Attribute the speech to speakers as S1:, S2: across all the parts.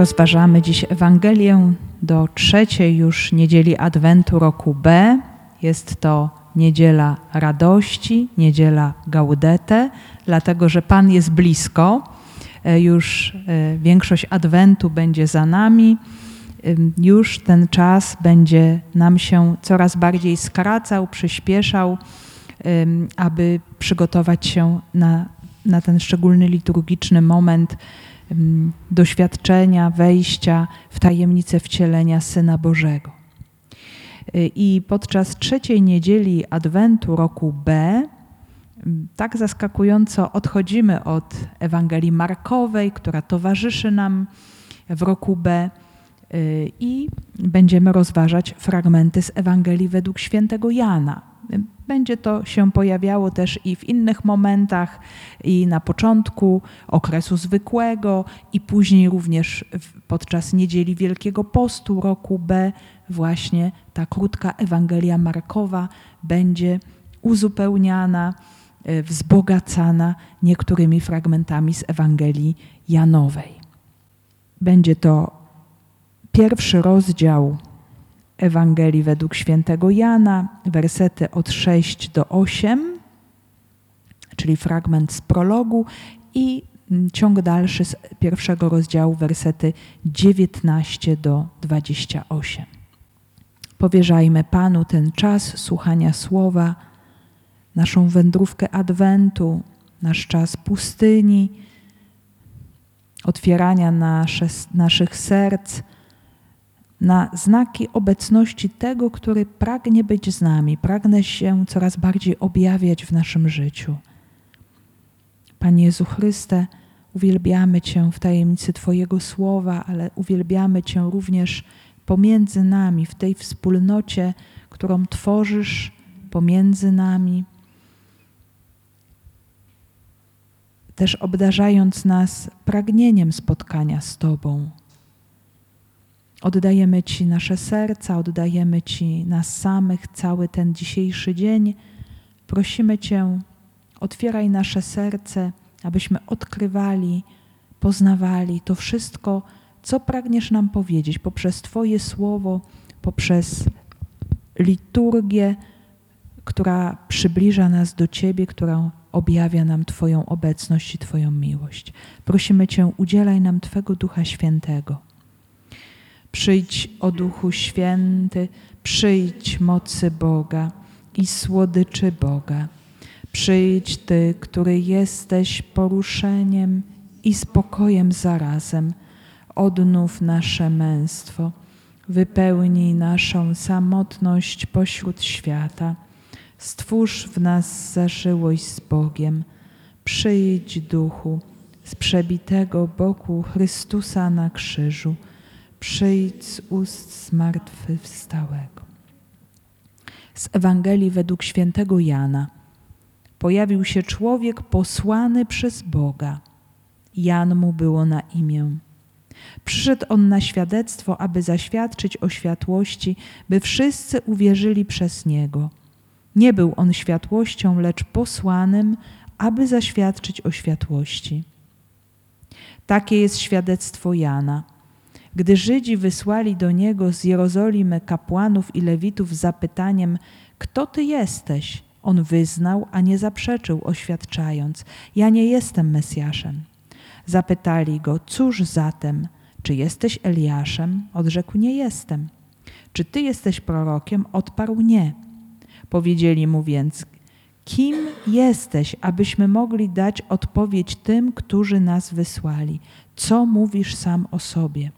S1: Rozważamy dziś Ewangelię do trzeciej już niedzieli Adwentu roku B. Jest to niedziela radości, niedziela Gaudete, dlatego że Pan jest blisko. E, już e, większość Adwentu będzie za nami. Już ten czas będzie nam się coraz bardziej skracał, przyspieszał, aby przygotować się na, na ten szczególny liturgiczny moment doświadczenia, wejścia w tajemnicę wcielenia Syna Bożego. Y, I podczas trzeciej niedzieli Adwentu roku B, tak zaskakująco odchodzimy od Ewangelii Markowej, która towarzyszy nam w roku B y, i będziemy rozważać fragmenty z Ewangelii według świętego Jana. Będzie to się pojawiało też i w innych momentach, i na początku okresu zwykłego, i później również podczas niedzieli Wielkiego Postu roku B, właśnie ta krótka Ewangelia Markowa będzie uzupełniana, e, wzbogacana niektórymi fragmentami z Ewangelii Janowej. Będzie to pierwszy rozdział Ewangelii według świętego Jana, wersety od 6 do 8, czyli fragment z prologu i ciąg dalszy z pierwszego rozdziału, wersety 19 do 28. Powierzajmy Panu ten czas słuchania słowa, naszą wędrówkę Adwentu, nasz czas pustyni, otwierania nasze, naszych serc na znaki obecności tego, który pragnie być z nami, pragnę się coraz bardziej objawiać w naszym życiu. Panie Jezu Chryste, uwielbiamy Cię w tajemnicy Twojego słowa, ale uwielbiamy Cię również pomiędzy nami, w tej wspólnocie, którą tworzysz pomiędzy nami. Też obdarzając nas pragnieniem spotkania z Tobą Oddajemy Ci nasze serca, oddajemy Ci nas samych, cały ten dzisiejszy dzień. Prosimy Cię, otwieraj nasze serce, abyśmy odkrywali, poznawali to wszystko, co pragniesz nam powiedzieć poprzez Twoje słowo, poprzez liturgię, która przybliża nas do Ciebie, która objawia nam Twoją obecność i Twoją miłość. Prosimy Cię, udzielaj nam Twego Ducha Świętego Przyjdź, o Duchu Święty, przyjdź mocy Boga i słodyczy Boga. Przyjdź Ty, który jesteś poruszeniem i spokojem zarazem. Odnów nasze męstwo, wypełnij naszą samotność pośród świata. Stwórz w nas zażyłość z Bogiem. Przyjdź, Duchu, z przebitego boku Chrystusa na krzyżu przyjdź z ust zmartwychwstałego. Z Ewangelii według świętego Jana pojawił się człowiek posłany przez Boga. Jan mu było na imię. Przyszedł on na świadectwo, aby zaświadczyć o światłości, by wszyscy uwierzyli przez niego. Nie był on światłością, lecz posłanym, aby zaświadczyć o światłości. Takie jest świadectwo Jana. Gdy Żydzi wysłali do niego z Jerozolimy kapłanów i lewitów z zapytaniem: Kto ty jesteś? On wyznał, a nie zaprzeczył, oświadczając: Ja nie jestem Mesjaszem. Zapytali go: Cóż zatem? Czy jesteś Eliaszem? Odrzekł: Nie jestem. Czy ty jesteś prorokiem? Odparł: Nie. Powiedzieli mu więc: Kim jesteś, abyśmy mogli dać odpowiedź tym, którzy nas wysłali? Co mówisz sam o sobie?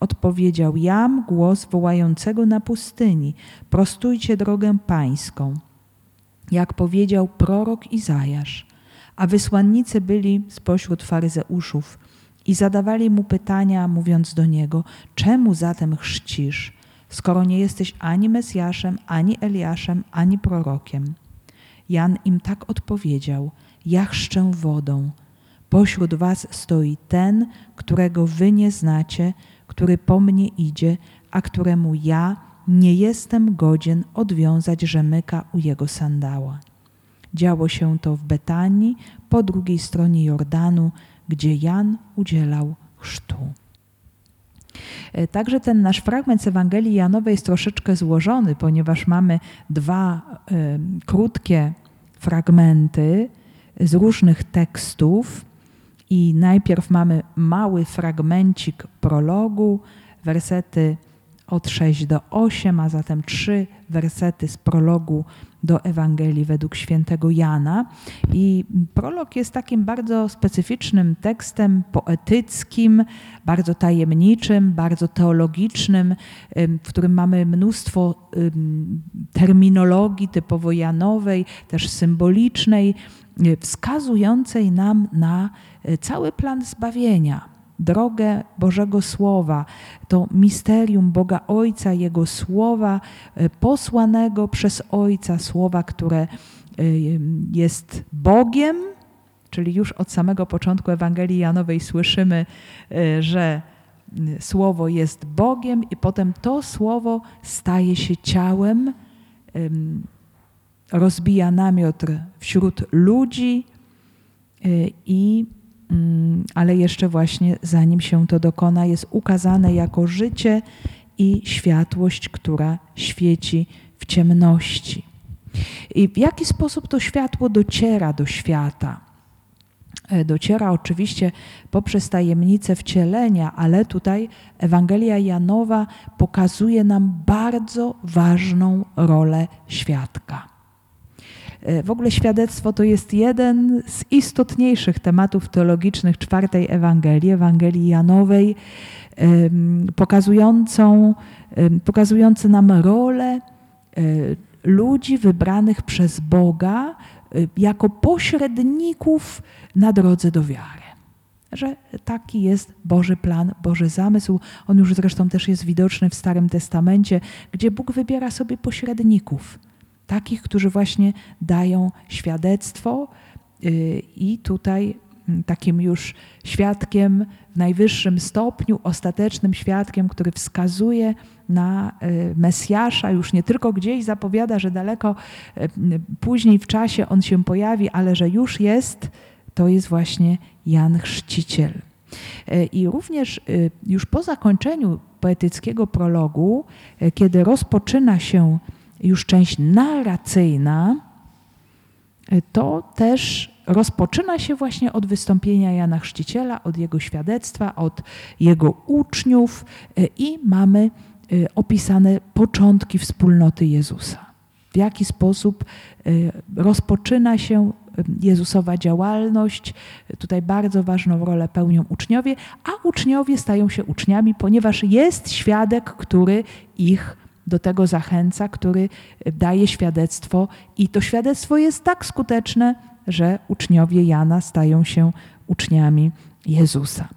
S1: Odpowiedział Jam głos wołającego na pustyni: Prostujcie drogę pańską. Jak powiedział prorok Izajasz, a wysłannicy byli spośród faryzeuszów i zadawali mu pytania, mówiąc do niego: Czemu zatem chrzcisz, skoro nie jesteś ani Mesjaszem, ani Eliaszem, ani prorokiem? Jan im tak odpowiedział: Ja chrzczę wodą. Pośród was stoi ten, którego wy nie znacie, który po mnie idzie, a któremu ja nie jestem godzien odwiązać rzemyka u jego sandała. Działo się to w Betanii, po drugiej stronie Jordanu, gdzie Jan udzielał chrztu. E, także ten nasz fragment z Ewangelii Janowej jest troszeczkę złożony, ponieważ mamy dwa y, krótkie fragmenty z różnych tekstów. I najpierw mamy mały fragmencik prologu, wersety od 6 do 8, a zatem trzy wersety z prologu do Ewangelii według świętego Jana. I prolog jest takim bardzo specyficznym tekstem poetyckim, bardzo tajemniczym, bardzo teologicznym, w którym mamy mnóstwo terminologii typowo janowej, też symbolicznej, wskazującej nam na e, cały plan zbawienia drogę Bożego Słowa, to misterium Boga Ojca, Jego Słowa e, posłanego przez Ojca, Słowa, które jest Bogiem, czyli już od samego początku Ewangelii Janowej słyszymy, że Słowo jest Bogiem i potem to Słowo staje się ciałem, rozbija namiot wśród ludzi i Mm, ale jeszcze właśnie zanim się to dokona, jest ukazane jako życie i światłość, która świeci w ciemności. I w jaki sposób to światło dociera do świata? E, dociera oczywiście poprzez tajemnicę wcielenia, ale tutaj Ewangelia Janowa pokazuje nam bardzo ważną rolę świadka. E, w ogóle świadectwo to jest jeden z istotniejszych tematów teologicznych czwartej Ewangelii, Ewangelii Janowej, pokazującą, pokazujący nam rolę e, ludzi wybranych przez Boga e, jako pośredników na drodze do wiary. Że taki jest Boży plan, Boży zamysł. On już zresztą też jest widoczny w Starym Testamencie, gdzie Bóg wybiera sobie pośredników takich, którzy właśnie dają świadectwo y, i tutaj mm, takim już świadkiem w najwyższym stopniu, ostatecznym świadkiem, który wskazuje na y, Mesjasza, już nie tylko gdzieś zapowiada, że daleko y, później w czasie on się pojawi, ale że już jest, to jest właśnie Jan Chrzciciel. I również już po zakończeniu poetyckiego prologu, kiedy rozpoczyna się już część narracyjna, to też rozpoczyna się właśnie od wystąpienia Jana Chrzciciela, od jego świadectwa, od jego uczniów e, i mamy e, opisane początki wspólnoty Jezusa. W jaki sposób rozpoczyna się Jezusowa działalność. Tutaj bardzo ważną rolę pełnią uczniowie, a uczniowie stają się uczniami, ponieważ jest świadek, który ich do tego zachęca, który daje świadectwo i to świadectwo jest tak skuteczne, że uczniowie Jana stają się uczniami Jezusa.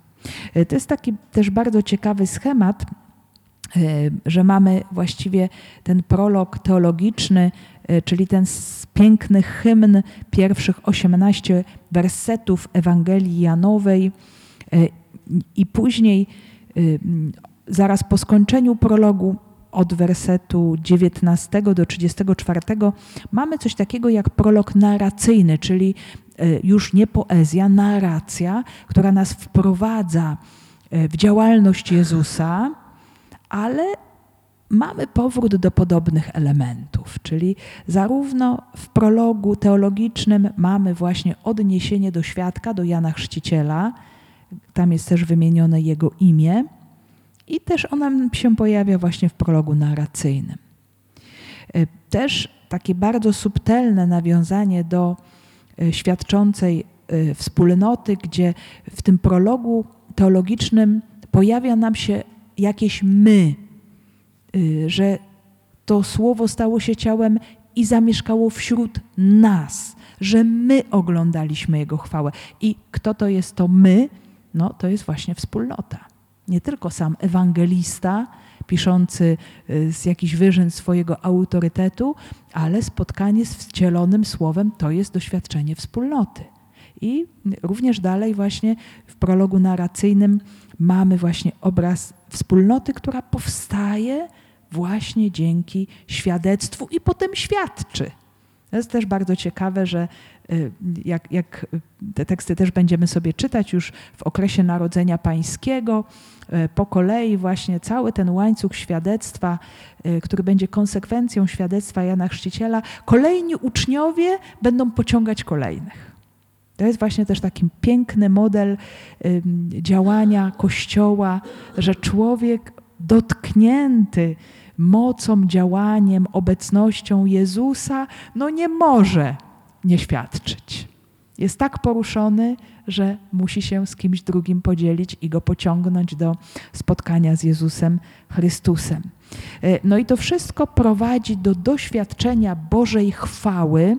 S1: E, to jest taki też bardzo ciekawy schemat, e, że mamy właściwie ten prolog teologiczny, e, czyli ten piękny hymn pierwszych 18 wersetów Ewangelii Janowej i później zaraz po skończeniu prologu od wersetu 19 do 34 mamy coś takiego jak prolog narracyjny, czyli e, już nie poezja, narracja, która nas wprowadza e, w działalność Jezusa, ale mamy powrót do podobnych elementów, czyli zarówno w prologu teologicznym mamy właśnie odniesienie do świadka, do Jana Chrzciciela, tam jest też wymienione jego imię, i też ona się pojawia właśnie w prologu narracyjnym. E, też takie bardzo subtelne nawiązanie do e, świadczącej e, wspólnoty, gdzie w tym prologu teologicznym pojawia nam się jakieś my, że to słowo stało się ciałem i zamieszkało wśród nas, że my oglądaliśmy Jego chwałę. I kto to jest to my? No, to jest właśnie wspólnota nie tylko sam ewangelista, piszący y, z jakichś wyżyn swojego autorytetu, ale spotkanie z wcielonym słowem to jest doświadczenie wspólnoty. I również dalej właśnie w prologu narracyjnym mamy właśnie obraz wspólnoty, która powstaje właśnie dzięki świadectwu i potem świadczy. To jest też bardzo ciekawe, że y, jak, jak te teksty też będziemy sobie czytać już w okresie Narodzenia Pańskiego, y, po kolei właśnie cały ten łańcuch świadectwa, y, który będzie konsekwencją świadectwa Jana Chrzciciela, kolejni uczniowie będą pociągać kolejnych. To jest właśnie też taki piękny model działania Kościoła, że człowiek dotknięty mocą, działaniem, obecnością Jezusa, no nie może nie świadczyć. Jest tak poruszony, że musi się z kimś drugim podzielić i go pociągnąć do spotkania z Jezusem Chrystusem. E, no i to wszystko prowadzi do doświadczenia Bożej chwały.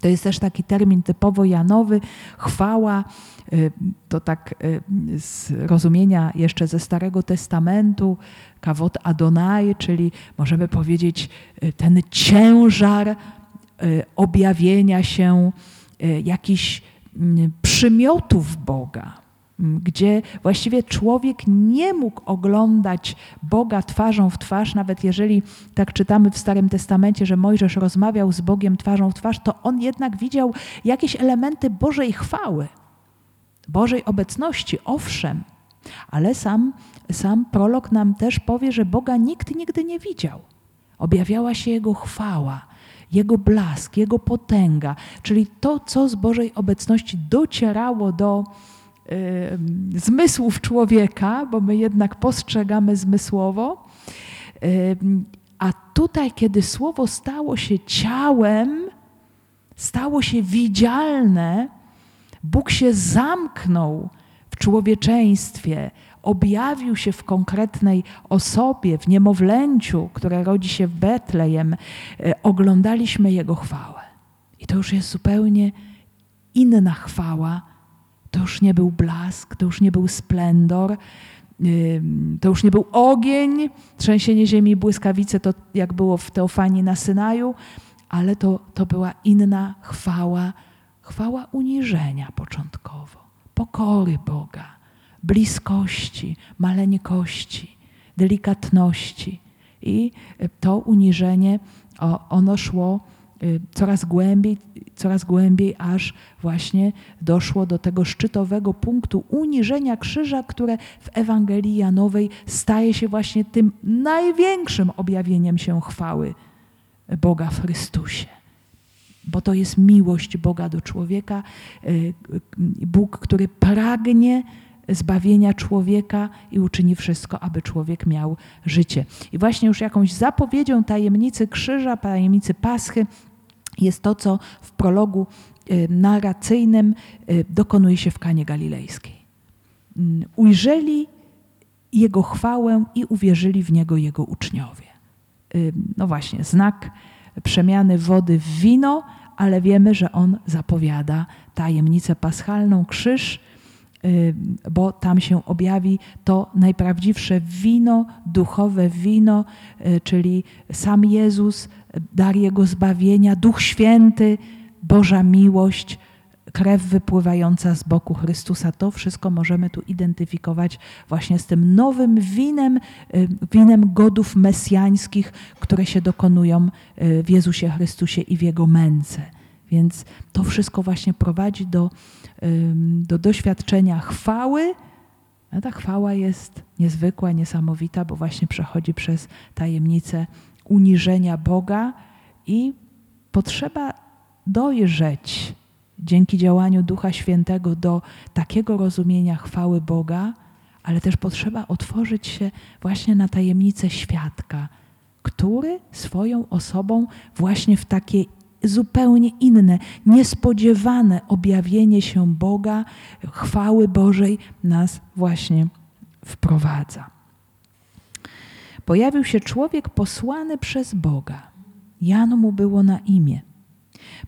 S1: To jest też taki termin typowo janowy. Chwała Y, to tak y, z rozumienia jeszcze ze Starego Testamentu, kawot Adonai, czyli możemy powiedzieć y, ten ciężar objawienia się jakichś mm, przymiotów Boga, gdzie właściwie człowiek nie mógł oglądać Boga twarzą w twarz, nawet jeżeli tak czytamy w Starym Testamencie, że Mojżesz rozmawiał z Bogiem twarzą w twarz, to on jednak widział jakieś elementy Bożej chwały. Bożej obecności, owszem, ale sam, sam prolog nam też powie, że Boga nikt nigdy nie widział. Objawiała się Jego chwała, Jego blask, Jego potęga, czyli to, co z Bożej obecności docierało do y, zmysłów człowieka, bo my jednak postrzegamy zmysłowo. Y, a tutaj, kiedy Słowo stało się ciałem, stało się widzialne, Bóg się zamknął w człowieczeństwie, objawił się w konkretnej osobie, w niemowlęciu, które rodzi się w Betlejem, e, oglądaliśmy Jego chwałę. I to już jest zupełnie inna chwała. To już nie był blask, to już nie był splendor, to już nie był ogień, trzęsienie ziemi, błyskawice, to jak było w Teofanii na Synaju, ale to, to była inna chwała chwała uniżenia początkowo, pokory Boga, bliskości, maleńkości, delikatności. I to uniżenie, ono szło y, coraz głębiej, coraz głębiej, aż właśnie doszło do tego szczytowego punktu uniżenia krzyża, które w Ewangelii Janowej staje się właśnie tym największym objawieniem się chwały Boga w Chrystusie bo to jest miłość Boga do człowieka. Y, Bóg, który pragnie zbawienia człowieka i uczyni wszystko, aby człowiek miał życie. I właśnie już jakąś zapowiedzią tajemnicy krzyża, tajemnicy Paschy jest to, co w prologu y, narracyjnym y, dokonuje się w Kanie Galilejskiej. Mm, ujrzeli Jego chwałę i uwierzyli w Niego Jego uczniowie. No właśnie, znak przemiany wody w wino, ale wiemy, że on zapowiada tajemnicę paschalną, krzyż, y, bo tam się objawi to najprawdziwsze wino, duchowe wino, y, czyli sam Jezus, dar Jego zbawienia, Duch Święty, Boża miłość, krew wypływająca z boku Chrystusa. To wszystko możemy tu identyfikować właśnie z tym nowym winem, y, winem godów mesjańskich, które się dokonują y, w Jezusie Chrystusie i w Jego męce. Więc to wszystko właśnie prowadzi do, do doświadczenia chwały. A ta chwała jest niezwykła, niesamowita, bo właśnie przechodzi przez tajemnicę uniżenia Boga i potrzeba dojrzeć dzięki działaniu Ducha Świętego do takiego rozumienia chwały Boga, ale też potrzeba otworzyć się właśnie na tajemnicę świadka, który swoją osobą właśnie w takie zupełnie inne, niespodziewane objawienie się Boga, chwały Bożej nas właśnie wprowadza. Pojawił się człowiek posłany przez Boga. Jano mu było na imię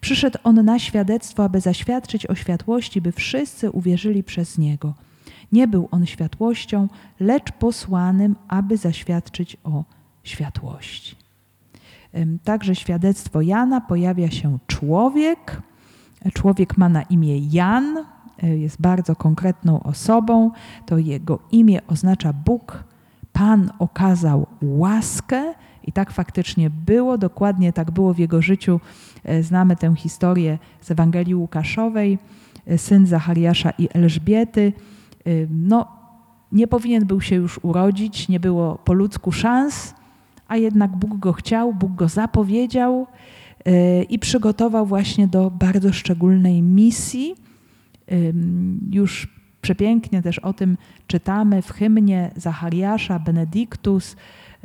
S1: Przyszedł on na świadectwo, aby zaświadczyć o światłości, by wszyscy uwierzyli przez niego. Nie był on światłością, lecz posłanym, aby zaświadczyć o światłości. Także świadectwo Jana pojawia się człowiek. Człowiek ma na imię Jan, e, jest bardzo konkretną osobą. To jego imię oznacza Bóg. Pan okazał łaskę I tak faktycznie było, dokładnie tak było w jego życiu. E, znamy tę historię z Ewangelii Łukaszowej. E, syn Zachariasza i Elżbiety. No, nie powinien był się już urodzić, nie było po ludzku szans, a jednak Bóg go chciał, Bóg go zapowiedział i przygotował właśnie do bardzo szczególnej misji. Już przepięknie też o tym czytamy w hymnie Zachariasza, Benedictus,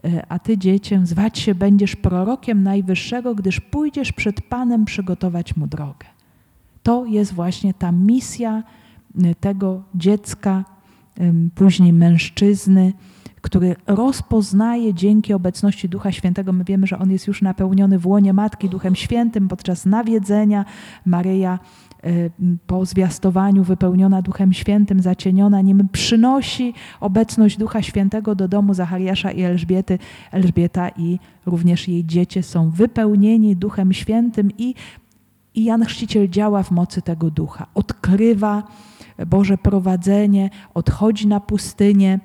S1: e, a ty dziecię zwać się będziesz prorokiem Najwyższego, gdyż pójdziesz przed Panem przygotować mu drogę. To jest właśnie ta misja e, tego dziecka, później mężczyzny, który rozpoznaje dzięki obecności Ducha Świętego. My wiemy, że on jest już napełniony w łonie Matki Duchem Świętym podczas nawiedzenia. Maryja Y, po zwiastowaniu wypełniona Duchem Świętym, zacieniona nim, przynosi obecność Ducha Świętego do domu Zachariasza i Elżbiety. Elżbieta i również jej dzieci są wypełnieni Duchem Świętym i, i Jan Chrzciciel działa w mocy tego Ducha. Odkrywa Boże prowadzenie, odchodzi na pustynię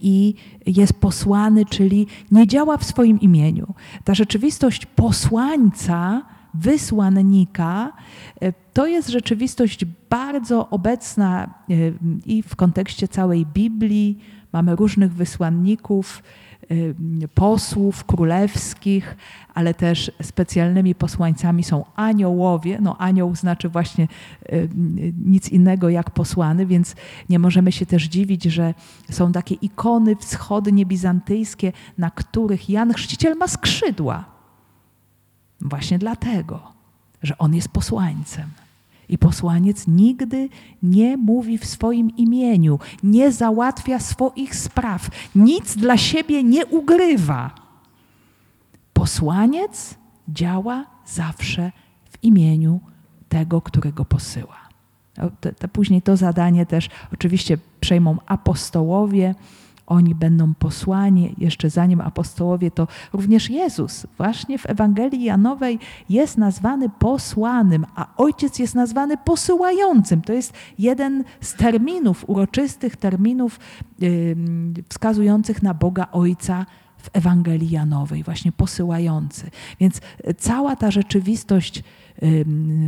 S1: i jest posłany, czyli nie działa w swoim imieniu. Ta rzeczywistość posłańca, wysłannika, e, to jest rzeczywistość bardzo obecna e, i w kontekście całej Biblii. Mamy różnych wysłanników, posłów królewskich, ale też specjalnymi posłańcami są aniołowie. No, anioł znaczy właśnie nic innego jak posłany, więc nie możemy się też dziwić, że są takie ikony wschodnie, bizantyjskie, na których Jan Chrzciciel ma skrzydła Właśnie dlatego, że on jest posłańcem. I posłaniec nigdy nie mówi w swoim imieniu, nie załatwia swoich spraw, nic dla siebie nie ugrywa. Posłaniec działa zawsze w imieniu tego, którego posyła. To później to zadanie też oczywiście przejmą apostołowie oni będą posłani, jeszcze zanim apostołowie, to również Jezus właśnie w Ewangelii Janowej jest nazwany posłanym, a Ojciec jest nazwany posyłającym. To jest jeden z terminów, uroczystych terminów wskazujących na Boga Ojca w Ewangelii Janowej, właśnie posyłający. Więc cała ta rzeczywistość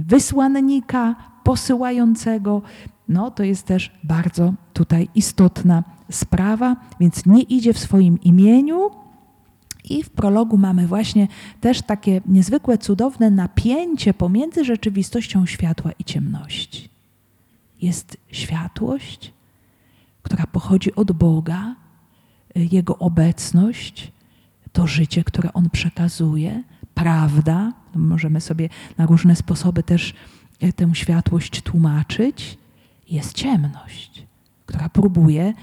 S1: wysłannika, posyłającego, no to jest też bardzo tutaj istotna sprawa, więc nie idzie w swoim imieniu. I w prologu mamy właśnie też takie niezwykłe, cudowne napięcie pomiędzy rzeczywistością światła i ciemności. Jest światłość, która pochodzi od Boga, Jego obecność, to życie, które On przekazuje, prawda. Możemy sobie na różne sposoby też e, tę światłość tłumaczyć. Jest ciemność, która próbuje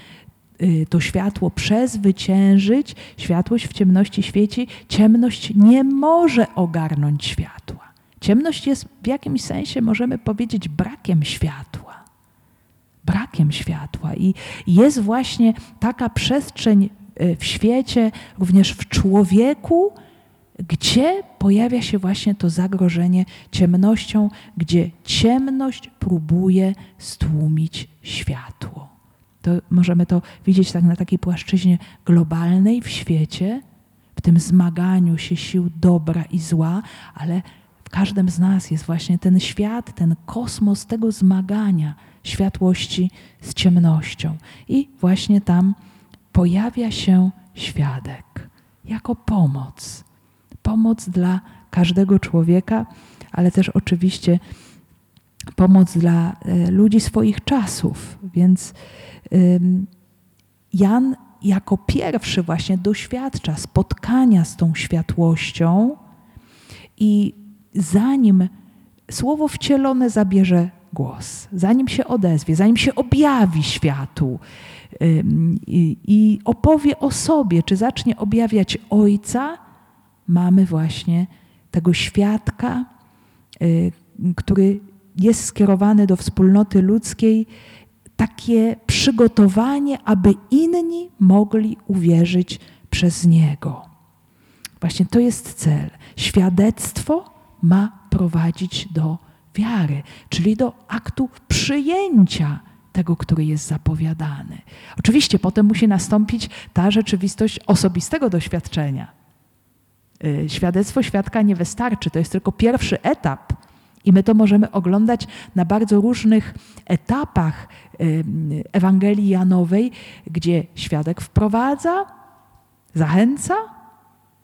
S1: Y, to światło przezwyciężyć, światłość w ciemności świeci, ciemność nie może ogarnąć światła. Ciemność jest w jakimś sensie, możemy powiedzieć, brakiem światła. Brakiem światła. I jest właśnie taka przestrzeń y, w świecie, również w człowieku, gdzie pojawia się właśnie to zagrożenie ciemnością, gdzie ciemność próbuje stłumić światło to możemy to widzieć tak na takiej płaszczyźnie globalnej w świecie, w tym zmaganiu się sił dobra i zła, ale w każdym z nas jest właśnie ten świat, ten kosmos tego zmagania światłości z ciemnością. I właśnie tam pojawia się świadek jako pomoc. Pomoc dla każdego człowieka, ale też oczywiście pomoc dla e, ludzi swoich czasów. Więc Jan jako pierwszy właśnie doświadcza spotkania z tą światłością i zanim słowo wcielone zabierze głos, zanim się odezwie, zanim się objawi światu i, i opowie o sobie, czy zacznie objawiać Ojca, mamy właśnie tego świadka, y, który jest skierowany do wspólnoty ludzkiej takie przygotowanie, aby inni mogli uwierzyć przez Niego. Właśnie to jest cel. Świadectwo ma prowadzić do wiary, czyli do aktu przyjęcia tego, który jest zapowiadany. Oczywiście potem musi nastąpić ta rzeczywistość osobistego doświadczenia. Y, świadectwo świadka nie wystarczy, to jest tylko pierwszy etap. I my to możemy oglądać na bardzo różnych etapach y, Ewangelii Janowej, gdzie świadek wprowadza, zachęca,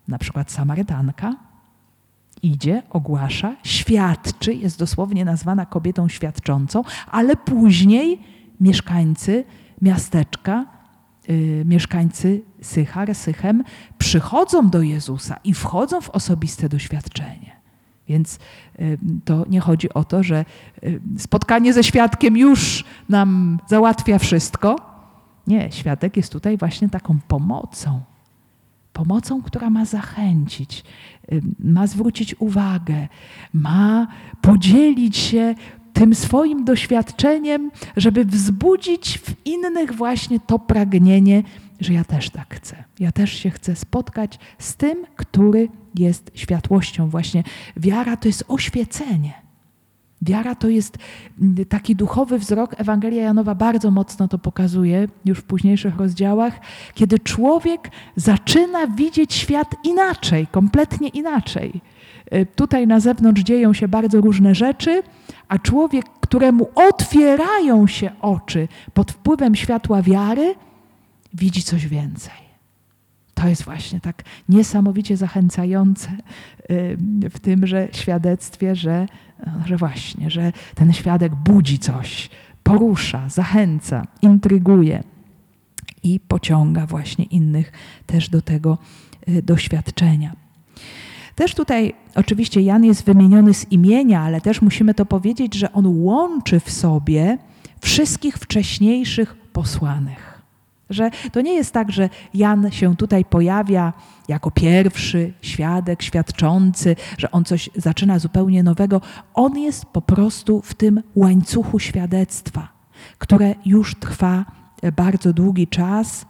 S1: na przykład Samarytanka, idzie, ogłasza, świadczy, jest dosłownie nazwana kobietą świadczącą, ale później mieszkańcy miasteczka, yy, mieszkańcy Sychar, Sychem przychodzą do Jezusa i wchodzą w osobiste doświadczenie. Więc yy, to nie chodzi o to, że yy, spotkanie ze świadkiem już nam załatwia wszystko. Nie, świadek jest tutaj właśnie taką pomocą pomocą, która ma zachęcić, ma zwrócić uwagę, ma podzielić się tym swoim doświadczeniem, żeby wzbudzić w innych właśnie to pragnienie, że ja też tak chcę. Ja też się chcę spotkać z tym, który jest światłością. Właśnie wiara to jest oświecenie. Wiara to jest mm, taki duchowy wzrok. Ewangelia Janowa bardzo mocno to pokazuje już w późniejszych rozdziałach, kiedy człowiek zaczyna widzieć świat inaczej, kompletnie inaczej. Y, tutaj na zewnątrz dzieją się bardzo różne rzeczy, a człowiek, któremu otwierają się oczy pod wpływem światła wiary, widzi coś więcej. To jest właśnie tak niesamowicie zachęcające y, w tymże świadectwie, że że właśnie, że ten świadek budzi coś, porusza, zachęca, intryguje i pociąga właśnie innych też do tego y, doświadczenia. Też tutaj oczywiście Jan jest wymieniony z imienia, ale też musimy to powiedzieć, że on łączy w sobie wszystkich wcześniejszych posłanych. Że to nie jest tak, że Jan się tutaj pojawia jako pierwszy świadek, świadczący, że on coś zaczyna zupełnie nowego. On jest po prostu w tym łańcuchu świadectwa, które już trwa bardzo długi czas,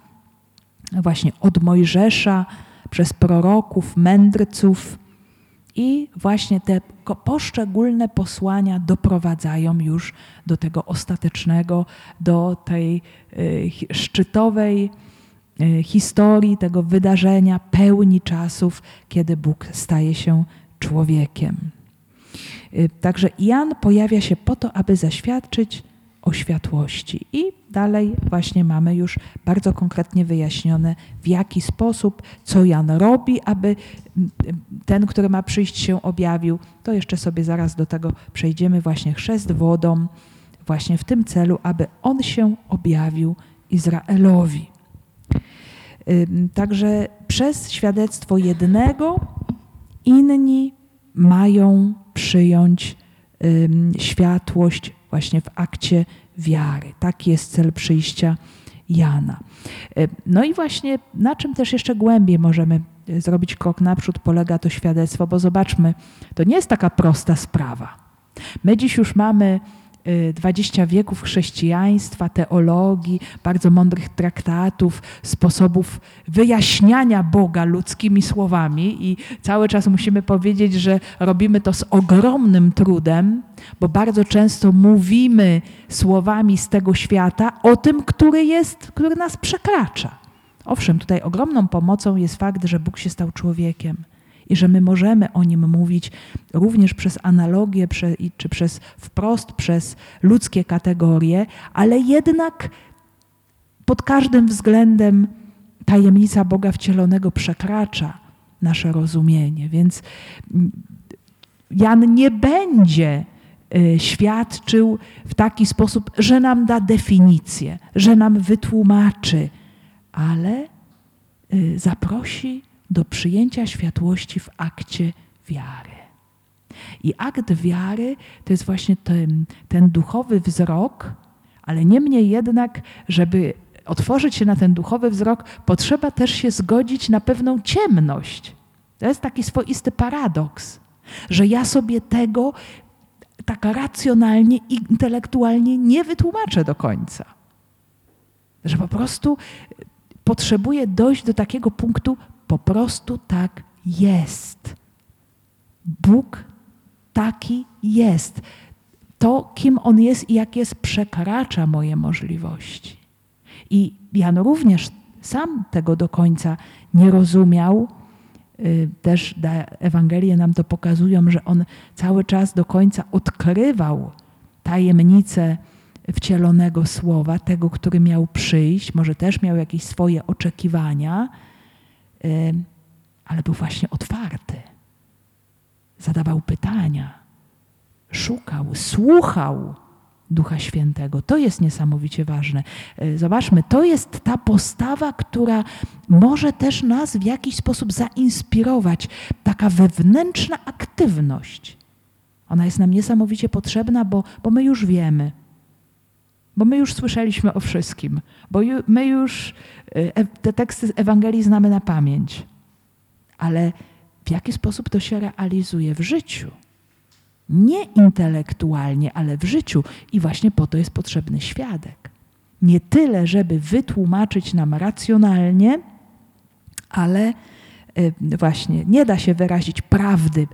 S1: właśnie od Mojżesza, przez proroków, mędrców, i właśnie te poszczególne posłania doprowadzają już do tego ostatecznego, do tej y, szczytowej y, historii, tego wydarzenia, pełni czasów, kiedy Bóg staje się człowiekiem. Y, także Jan pojawia się po to, aby zaświadczyć o światłości. I dalej właśnie mamy już bardzo konkretnie wyjaśnione, w jaki sposób, co Jan robi, aby ten, który ma przyjść, się objawił. To jeszcze sobie zaraz do tego przejdziemy, właśnie chrzest wodą, właśnie w tym celu, aby on się objawił Izraelowi. Także przez świadectwo jednego inni mają przyjąć światłość właśnie w akcie wiary. Taki jest cel przyjścia Jana. E, no i właśnie na czym też jeszcze głębiej możemy e, zrobić krok naprzód, polega to świadectwo, bo zobaczmy, to nie jest taka prosta sprawa. My dziś już mamy 20 wieków chrześcijaństwa, teologii, bardzo mądrych traktatów, sposobów wyjaśniania Boga ludzkimi słowami i cały czas musimy powiedzieć, że robimy to z ogromnym trudem, bo bardzo często mówimy słowami z tego świata o tym, który jest, który nas przekracza. Owszem, tutaj ogromną pomocą jest fakt, że Bóg się stał człowiekiem i że my możemy o nim mówić również przez analogię, czy przez wprost, przez ludzkie kategorie, ale jednak pod każdym względem tajemnica Boga wcielonego przekracza nasze rozumienie. Więc mm, Jan nie będzie y, świadczył w taki sposób, że nam da definicję, że nam wytłumaczy, ale y, zaprosi do przyjęcia światłości w akcie wiary. I akt wiary to jest właśnie ten, ten duchowy wzrok, ale niemniej jednak, żeby otworzyć się na ten duchowy wzrok, potrzeba też się zgodzić na pewną ciemność. To jest taki swoisty paradoks, że ja sobie tego tak racjonalnie, intelektualnie nie wytłumaczę do końca. Że po prostu potrzebuję dojść do takiego punktu po prostu tak jest. Bóg taki jest. To, kim On jest i jak jest, przekracza moje możliwości. I Jan również sam tego do końca nie rozumiał, y, też Ewangelie nam to pokazują, że on cały czas do końca odkrywał tajemnicę wcielonego słowa, tego, który miał przyjść, może też miał jakieś swoje oczekiwania, ale był właśnie otwarty. Zadawał pytania, szukał, słuchał Ducha Świętego. To jest niesamowicie ważne. E, zobaczmy, to jest ta postawa, która może też nas w jakiś sposób zainspirować. Taka wewnętrzna aktywność. Ona jest nam niesamowicie potrzebna, bo, bo my już wiemy. Bo my już słyszeliśmy o wszystkim, bo my już e, te teksty Ewangelii znamy na pamięć. Ale w jaki sposób to się realizuje w życiu? Nie intelektualnie, ale w życiu. I właśnie po to jest potrzebny świadek. Nie tyle, żeby wytłumaczyć nam racjonalnie, ale e, właśnie nie da się wyrazić prawdy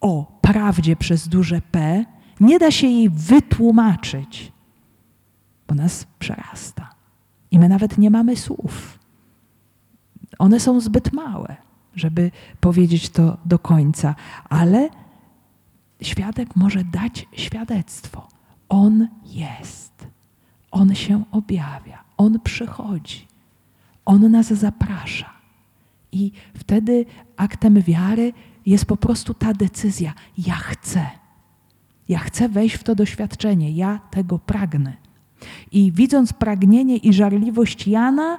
S1: o prawdzie przez duże P, nie da się jej wytłumaczyć, bo nas przerasta. I my nawet nie mamy słów. One są zbyt małe, żeby powiedzieć to do końca, ale świadek może dać świadectwo. On jest. On się objawia. On przychodzi. On nas zaprasza. I wtedy aktem wiary jest po prostu ta decyzja: ja chcę. Ja chcę wejść w to doświadczenie, ja tego pragnę. I widząc pragnienie i żarliwość Jana,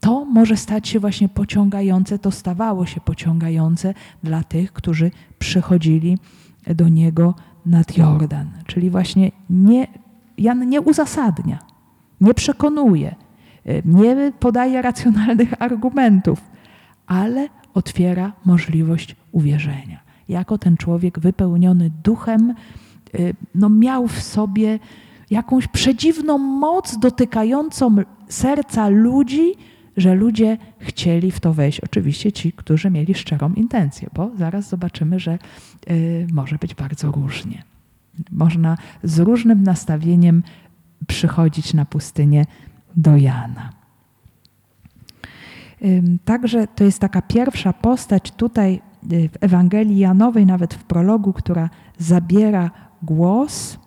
S1: to może stać się właśnie pociągające, to stawało się pociągające dla tych, którzy przychodzili do niego nad Jordan. Czyli właśnie nie, Jan nie uzasadnia, nie przekonuje, nie podaje racjonalnych argumentów, ale otwiera możliwość uwierzenia. Jako ten człowiek wypełniony duchem, y, no miał w sobie jakąś przedziwną moc dotykającą serca ludzi, że ludzie chcieli w to wejść. Oczywiście ci, którzy mieli szczerą intencję, bo zaraz zobaczymy, że y, może być bardzo różnie. Można z różnym nastawieniem przychodzić na pustynię do Jana. Także to jest taka pierwsza postać tutaj y, w Ewangelii Janowej, nawet w prologu, która zabiera głos.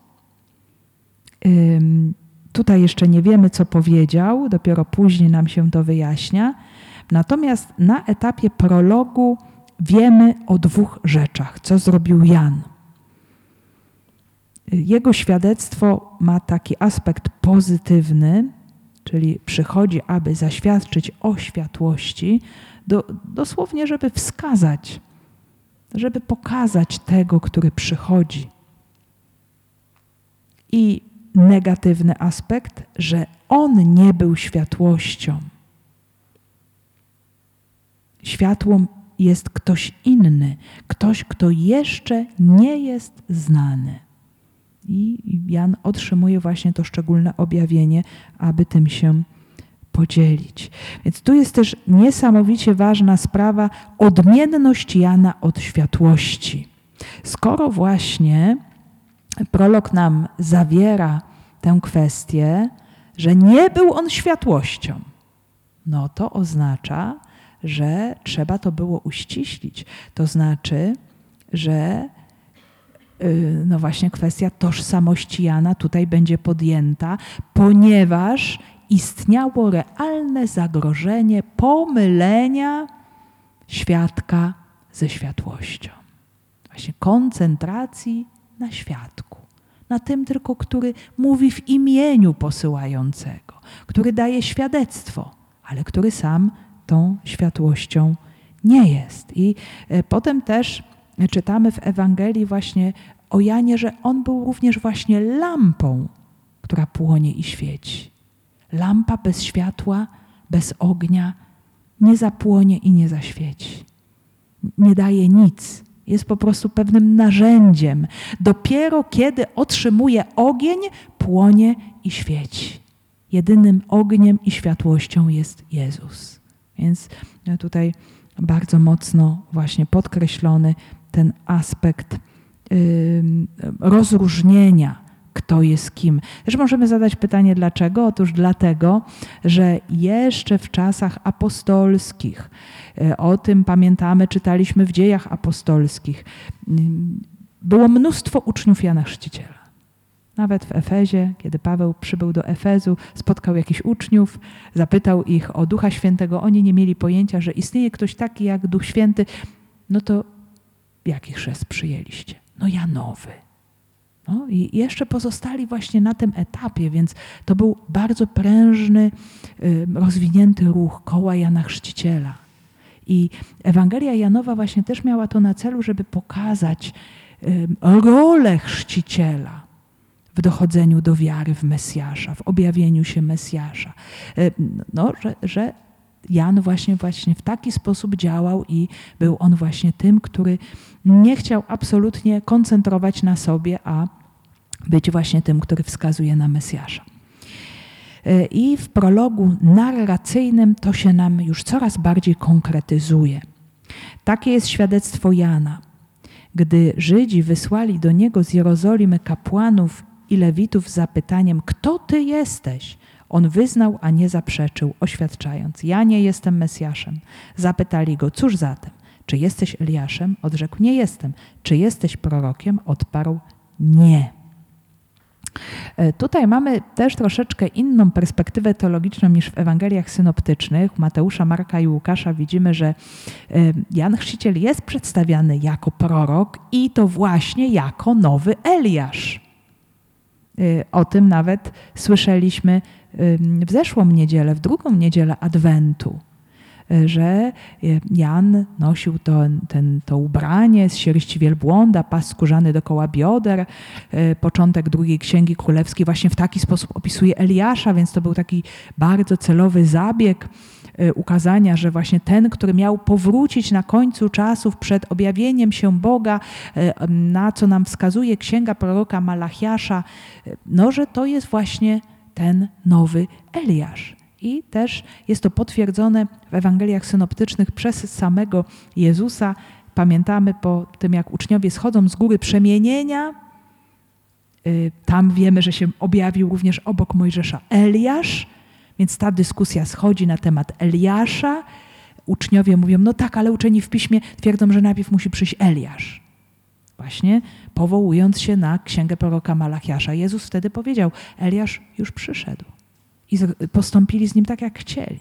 S1: Tutaj jeszcze nie wiemy, co powiedział, dopiero później nam się to wyjaśnia. Natomiast na etapie prologu wiemy o dwóch rzeczach, co zrobił Jan. Jego świadectwo ma taki aspekt pozytywny, czyli przychodzi, aby zaświadczyć o światłości, do, dosłownie, żeby wskazać, żeby pokazać tego, który przychodzi. I negatywny aspekt, że on nie był światłością. Światłą jest ktoś inny, ktoś, kto jeszcze nie jest znany. I Jan otrzymuje właśnie to szczególne objawienie, aby tym się podzielić. Więc tu jest też niesamowicie ważna sprawa odmienność Jana od światłości. Skoro właśnie prolog nam zawiera tę kwestię, że nie był on światłością, no to oznacza, że trzeba to było uściślić. To znaczy, że y, no właśnie kwestia tożsamości Jana tutaj będzie podjęta, ponieważ istniało realne zagrożenie pomylenia świadka ze światłością. Właśnie koncentracji na świadku, na tym tylko, który mówi w imieniu posyłającego, który daje świadectwo, ale który sam tą światłością nie jest. I e, potem też czytamy w Ewangelii właśnie o Janie, że on był również właśnie lampą, która płonie i świeci. Lampa bez światła, bez ognia nie zapłonie i nie zaświeci. Nie daje nic jest po prostu pewnym narzędziem. Dopiero kiedy otrzymuje ogień, płonie i świeci. Jedynym ogniem i światłością jest Jezus. Więc tutaj bardzo mocno właśnie podkreślony ten aspekt rozróżnienia kto jest kim. Też możemy zadać pytanie dlaczego? Otóż dlatego, że jeszcze w czasach apostolskich, e, o tym pamiętamy, czytaliśmy w dziejach apostolskich, mm, było mnóstwo uczniów Jana Chrzciciela. Nawet w Efezie, kiedy Paweł przybył do Efezu, spotkał jakichś uczniów, zapytał ich o Ducha Świętego. Oni nie mieli pojęcia, że istnieje ktoś taki jak Duch Święty. No to jaki chrzest przyjęliście? No Janowy. No i jeszcze pozostali właśnie na tym etapie, więc to był bardzo prężny, rozwinięty ruch koła Jana Chrzciciela. I Ewangelia Janowa właśnie też miała to na celu, żeby pokazać rolę chrzciciela w dochodzeniu do wiary w Mesjasza, w objawieniu się Mesjasza. No, że, że Jan właśnie, właśnie w taki sposób działał i był on właśnie tym, który nie chciał absolutnie koncentrować na sobie, a być właśnie tym, który wskazuje na Mesjasza. I w prologu narracyjnym to się nam już coraz bardziej konkretyzuje. Takie jest świadectwo Jana. Gdy Żydzi wysłali do niego z Jerozolimy kapłanów i lewitów z zapytaniem: Kto ty jesteś? On wyznał, a nie zaprzeczył, oświadczając: Ja nie jestem Mesjaszem. Zapytali go: Cóż zatem? Czy jesteś Eliaszem? Odrzekł: Nie jestem. Czy jesteś prorokiem? Odparł: Nie. E, tutaj mamy też troszeczkę inną perspektywę teologiczną niż w Ewangeliach synoptycznych. Mateusza, Marka i Łukasza widzimy, że e, Jan Chrzciciel jest przedstawiany jako prorok i to właśnie jako nowy Eliasz. E, o tym nawet słyszeliśmy w zeszłą niedzielę, w drugą niedzielę Adwentu, że y, Jan nosił to, ten, to ubranie z sierści wielbłąda, pas skórzany dokoła bioder. Y, początek drugiej księgi królewskiej właśnie w taki sposób opisuje Eliasza, więc to był taki bardzo celowy zabieg ukazania, że właśnie ten, który miał powrócić na końcu czasów przed objawieniem się Boga, na co nam wskazuje księga proroka Malachiasza, no, że to jest właśnie ten nowy Eliasz. I też jest to potwierdzone w Ewangeliach synoptycznych przez samego Jezusa. Pamiętamy po tym, jak uczniowie schodzą z góry przemienienia, y, tam wiemy, że się objawił również obok Mojżesza Eliasz, więc ta dyskusja schodzi na temat Eliasza. Uczniowie mówią, no tak, ale uczeni w piśmie twierdzą, że najpierw musi przyjść Eliasz. Właśnie powołując się na księgę proroka Malachiasza. Jezus wtedy powiedział: Eliasz już przyszedł. I postąpili z nim tak, jak chcieli.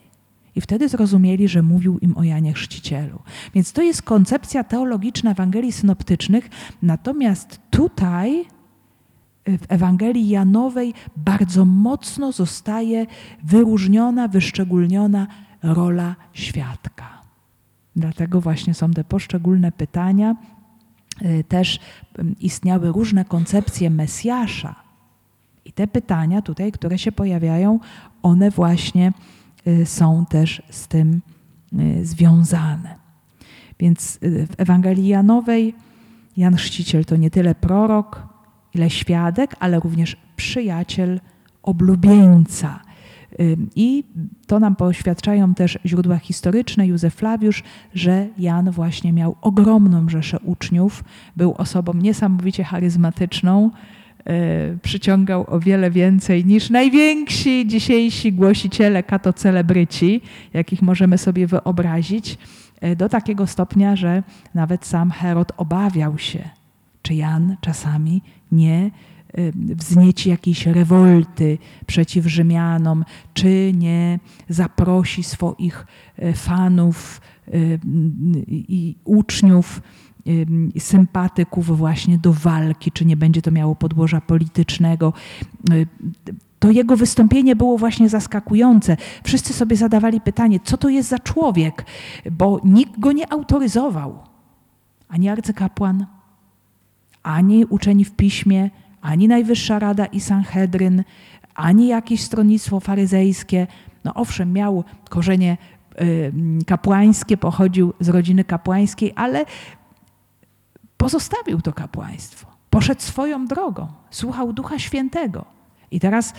S1: I wtedy zrozumieli, że mówił im o Janie Chrzcicielu. Więc to jest koncepcja teologiczna Ewangelii synoptycznych, natomiast tutaj y, w Ewangelii Janowej bardzo mocno zostaje wyróżniona, wyszczególniona rola świadka. Dlatego właśnie są te poszczególne pytania, Y, też istniały różne koncepcje Mesjasza. I te pytania tutaj, które się pojawiają, one właśnie y, są też z tym y, związane. Więc w Ewangelii Janowej Jan Chrzciciel to nie tyle prorok, ile świadek, ale również przyjaciel, oblubieńca. I to nam poświadczają też źródła historyczne, Józef Flawiusz, że Jan właśnie miał ogromną rzeszę uczniów, był osobą niesamowicie charyzmatyczną, y, przyciągał o wiele więcej niż najwięksi dzisiejsi głosiciele, katocelebryci, jakich możemy sobie wyobrazić, y, do takiego stopnia, że nawet sam Herod obawiał się, czy Jan czasami nie wznieci jakiejś rewolty przeciw Rzymianom, czy nie zaprosi swoich e, fanów i uczniów, sympatyków właśnie do walki, czy nie będzie to miało podłoża politycznego. E, to jego wystąpienie było właśnie zaskakujące. Wszyscy sobie zadawali pytanie, co to jest za człowiek, bo nikt go nie autoryzował. Ani arcykapłan, ani uczeni w piśmie, ani Najwyższa Rada i Sanhedryn, ani jakieś stronnictwo faryzejskie. No owszem, miał korzenie y, kapłańskie, pochodził z rodziny kapłańskiej, ale pozostawił to kapłaństwo. Poszedł swoją drogą, słuchał Ducha Świętego. I teraz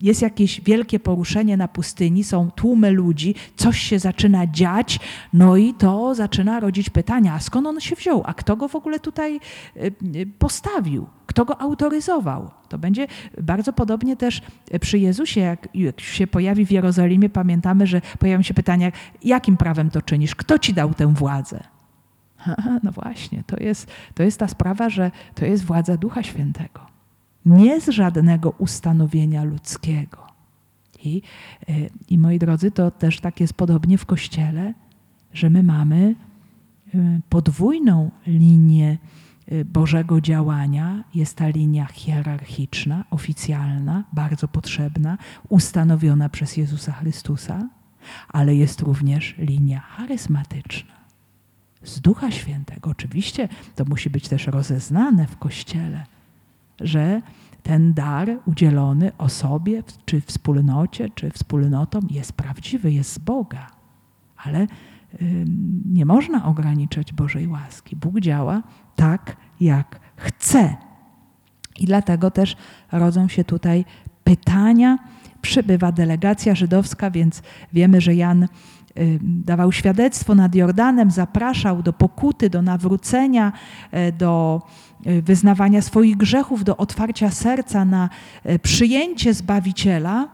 S1: jest jakieś wielkie poruszenie na pustyni, są tłumy ludzi, coś się zaczyna dziać, no i to zaczyna rodzić pytania, a skąd on się wziął, a kto go w ogóle tutaj y, y, postawił? Kto go autoryzował? To będzie bardzo podobnie też przy Jezusie, jak, jak się pojawi w Jerozolimie, pamiętamy, że pojawią się pytania, jakim prawem to czynisz? Kto ci dał tę władzę? No właśnie, to jest, to jest ta sprawa, że to jest władza Ducha Świętego. Nie z żadnego ustanowienia ludzkiego. I, e, I moi drodzy, to też tak jest podobnie w Kościele, że my mamy e, podwójną linię e, Bożego działania. Jest ta linia hierarchiczna, oficjalna, bardzo potrzebna, ustanowiona przez Jezusa Chrystusa, ale jest również linia charyzmatyczna z Ducha Świętego. Oczywiście to musi być też rozeznane w Kościele, że ten dar udzielony osobie, czy wspólnocie, czy wspólnotom jest prawdziwy, jest z Boga. Ale nie można ograniczać Bożej łaski. Bóg działa tak, jak chce. I dlatego też rodzą się tutaj pytania. Przybywa delegacja żydowska, więc wiemy, że Jan dawał świadectwo nad Jordanem, zapraszał do pokuty, do nawrócenia, e, do e, wyznawania swoich grzechów, do otwarcia serca na e, przyjęcie Zbawiciela.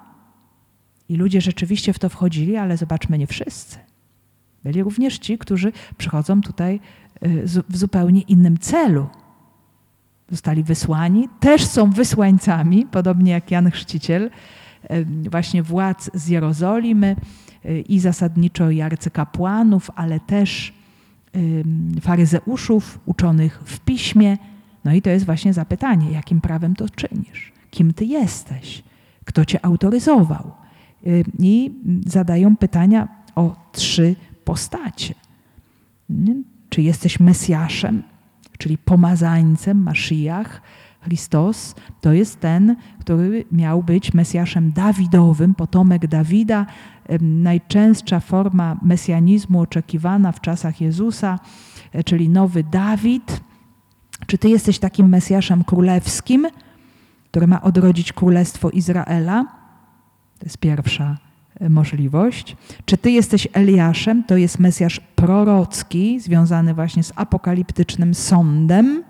S1: I ludzie rzeczywiście w to wchodzili, ale zobaczmy, nie wszyscy. Byli również ci, którzy przychodzą tutaj w zupełnie innym celu. Zostali wysłani, też są wysłańcami, podobnie jak Jan Chrzciciel, właśnie władz z Jerozolimy i zasadniczo i arcykapłanów, ale też faryzeuszów uczonych w piśmie. No i to jest właśnie zapytanie, jakim prawem to czynisz? Kim ty jesteś? Kto cię autoryzował? I zadają pytania o trzy postacie. Czy jesteś Mesjaszem, czyli pomazańcem, Maszyjach, Chrystus to jest ten, który miał być Mesjaszem Dawidowym, potomek Dawida, najczęstsza forma mesjanizmu oczekiwana w czasach Jezusa, e, czyli nowy Dawid. Czy ty jesteś takim Mesjaszem królewskim, który ma odrodzić królestwo Izraela? To jest pierwsza e, możliwość. Czy ty jesteś Eliaszem? To jest Mesjasz prorocki, związany właśnie z apokaliptycznym sądem.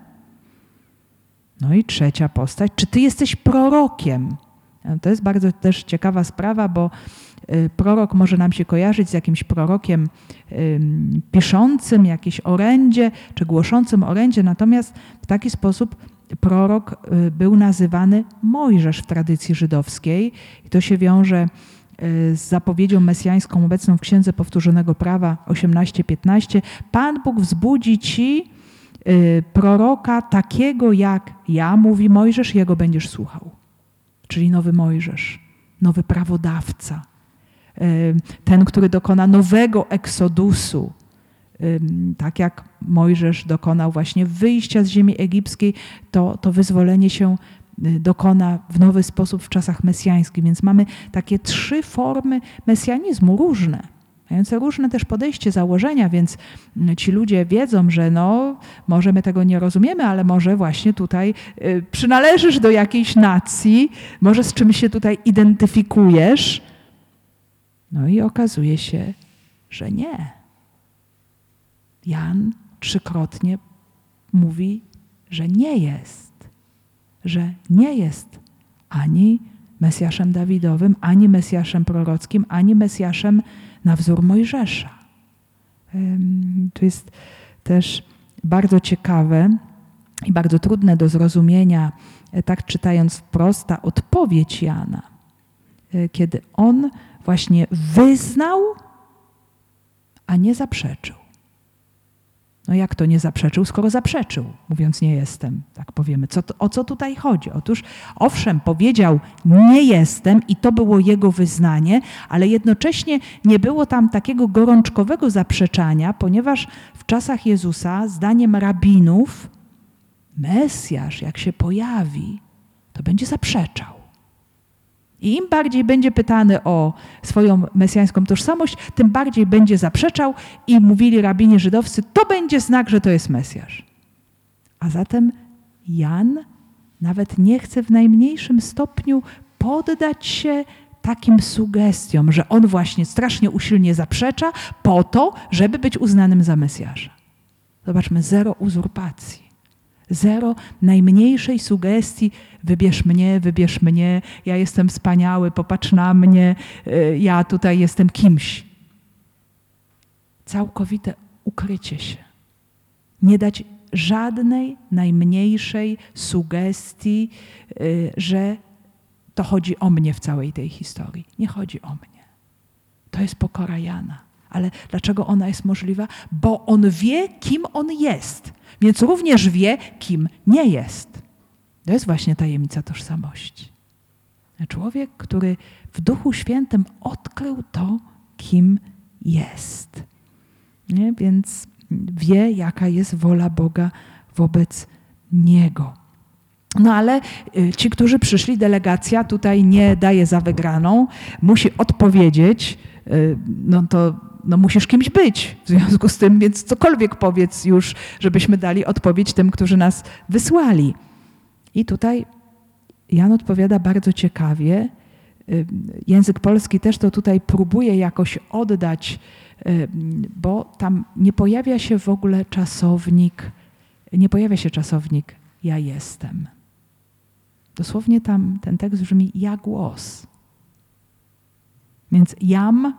S1: No i trzecia postać. Czy ty jesteś prorokiem? E, to jest bardzo też ciekawa sprawa, bo prorok może nam się kojarzyć z jakimś prorokiem piszącym jakieś orędzie, czy głoszącym orędzie, natomiast w taki sposób prorok y, był nazywany Mojżesz w tradycji żydowskiej i to się wiąże y, z zapowiedzią mesjańską obecną w Księdze Powtórzonego Prawa 18:15. Pan Bóg wzbudzi ci proroka takiego jak ja, mówi Mojżesz, jego będziesz słuchał. Czyli nowy Mojżesz, nowy prawodawca ten, który dokona nowego eksodusu, tak jak Mojżesz dokonał właśnie wyjścia z ziemi egipskiej, to, to wyzwolenie się y, dokona w nowy sposób w czasach mesjańskich. Więc mamy takie trzy formy mesjanizmu, różne, mające różne też podejście, założenia, więc ci ludzie wiedzą, że no, może my tego nie rozumiemy, ale może właśnie tutaj y, przynależysz do jakiejś nacji, może z czymś się tutaj identyfikujesz, no i okazuje się, że nie. Jan trzykrotnie mówi, że nie jest, że nie jest ani Mesjaszem Dawidowym, ani Mesjaszem prorockim, ani Mesjaszem na wzór Mojżesza. To jest też bardzo ciekawe i bardzo trudne do zrozumienia, e, tak czytając wprost, ta odpowiedź Jana, e, kiedy on właśnie wyznał, a nie zaprzeczył. No jak to nie zaprzeczył, skoro zaprzeczył, mówiąc nie jestem, tak powiemy. Co, o co tutaj chodzi? Otóż owszem, powiedział nie jestem i to było jego wyznanie, ale jednocześnie nie było tam takiego gorączkowego zaprzeczania, ponieważ w czasach Jezusa, zdaniem rabinów, Mesjasz, jak się pojawi, to będzie zaprzeczał. I im bardziej będzie pytany o swoją mesjańską tożsamość, tym bardziej będzie zaprzeczał i mówili rabini żydowscy, to będzie znak, że to jest Mesjasz. A zatem Jan nawet nie chce w najmniejszym stopniu poddać się takim sugestiom, że on właśnie strasznie usilnie zaprzecza po to, żeby być uznanym za Mesjasza. Zobaczmy, zero uzurpacji, Zero najmniejszej sugestii, wybierz mnie, wybierz mnie, ja jestem wspaniały, popatrz na mnie, y, ja tutaj jestem kimś. Całkowite ukrycie się. Nie dać żadnej najmniejszej sugestii, y, że to chodzi o mnie w całej tej historii. Nie chodzi o mnie. To jest pokora Jana. Ale dlaczego ona jest możliwa? Bo on wie, kim on jest, więc również wie, kim nie jest. To jest właśnie tajemnica tożsamości. Człowiek, który w Duchu Świętym odkrył to, kim jest. Nie? Więc wie, jaka jest wola Boga wobec niego. No ale y, ci, którzy przyszli, delegacja tutaj nie daje za wygraną, musi odpowiedzieć, y, no to no musisz kimś być w związku z tym, więc cokolwiek powiedz już, żebyśmy dali odpowiedź tym, którzy nas wysłali. I tutaj Jan odpowiada bardzo ciekawie. Y, język polski też to tutaj próbuje jakoś oddać, bo tam nie pojawia się w ogóle czasownik, nie pojawia się czasownik ja jestem. Dosłownie tam ten tekst brzmi ja głos. Więc jam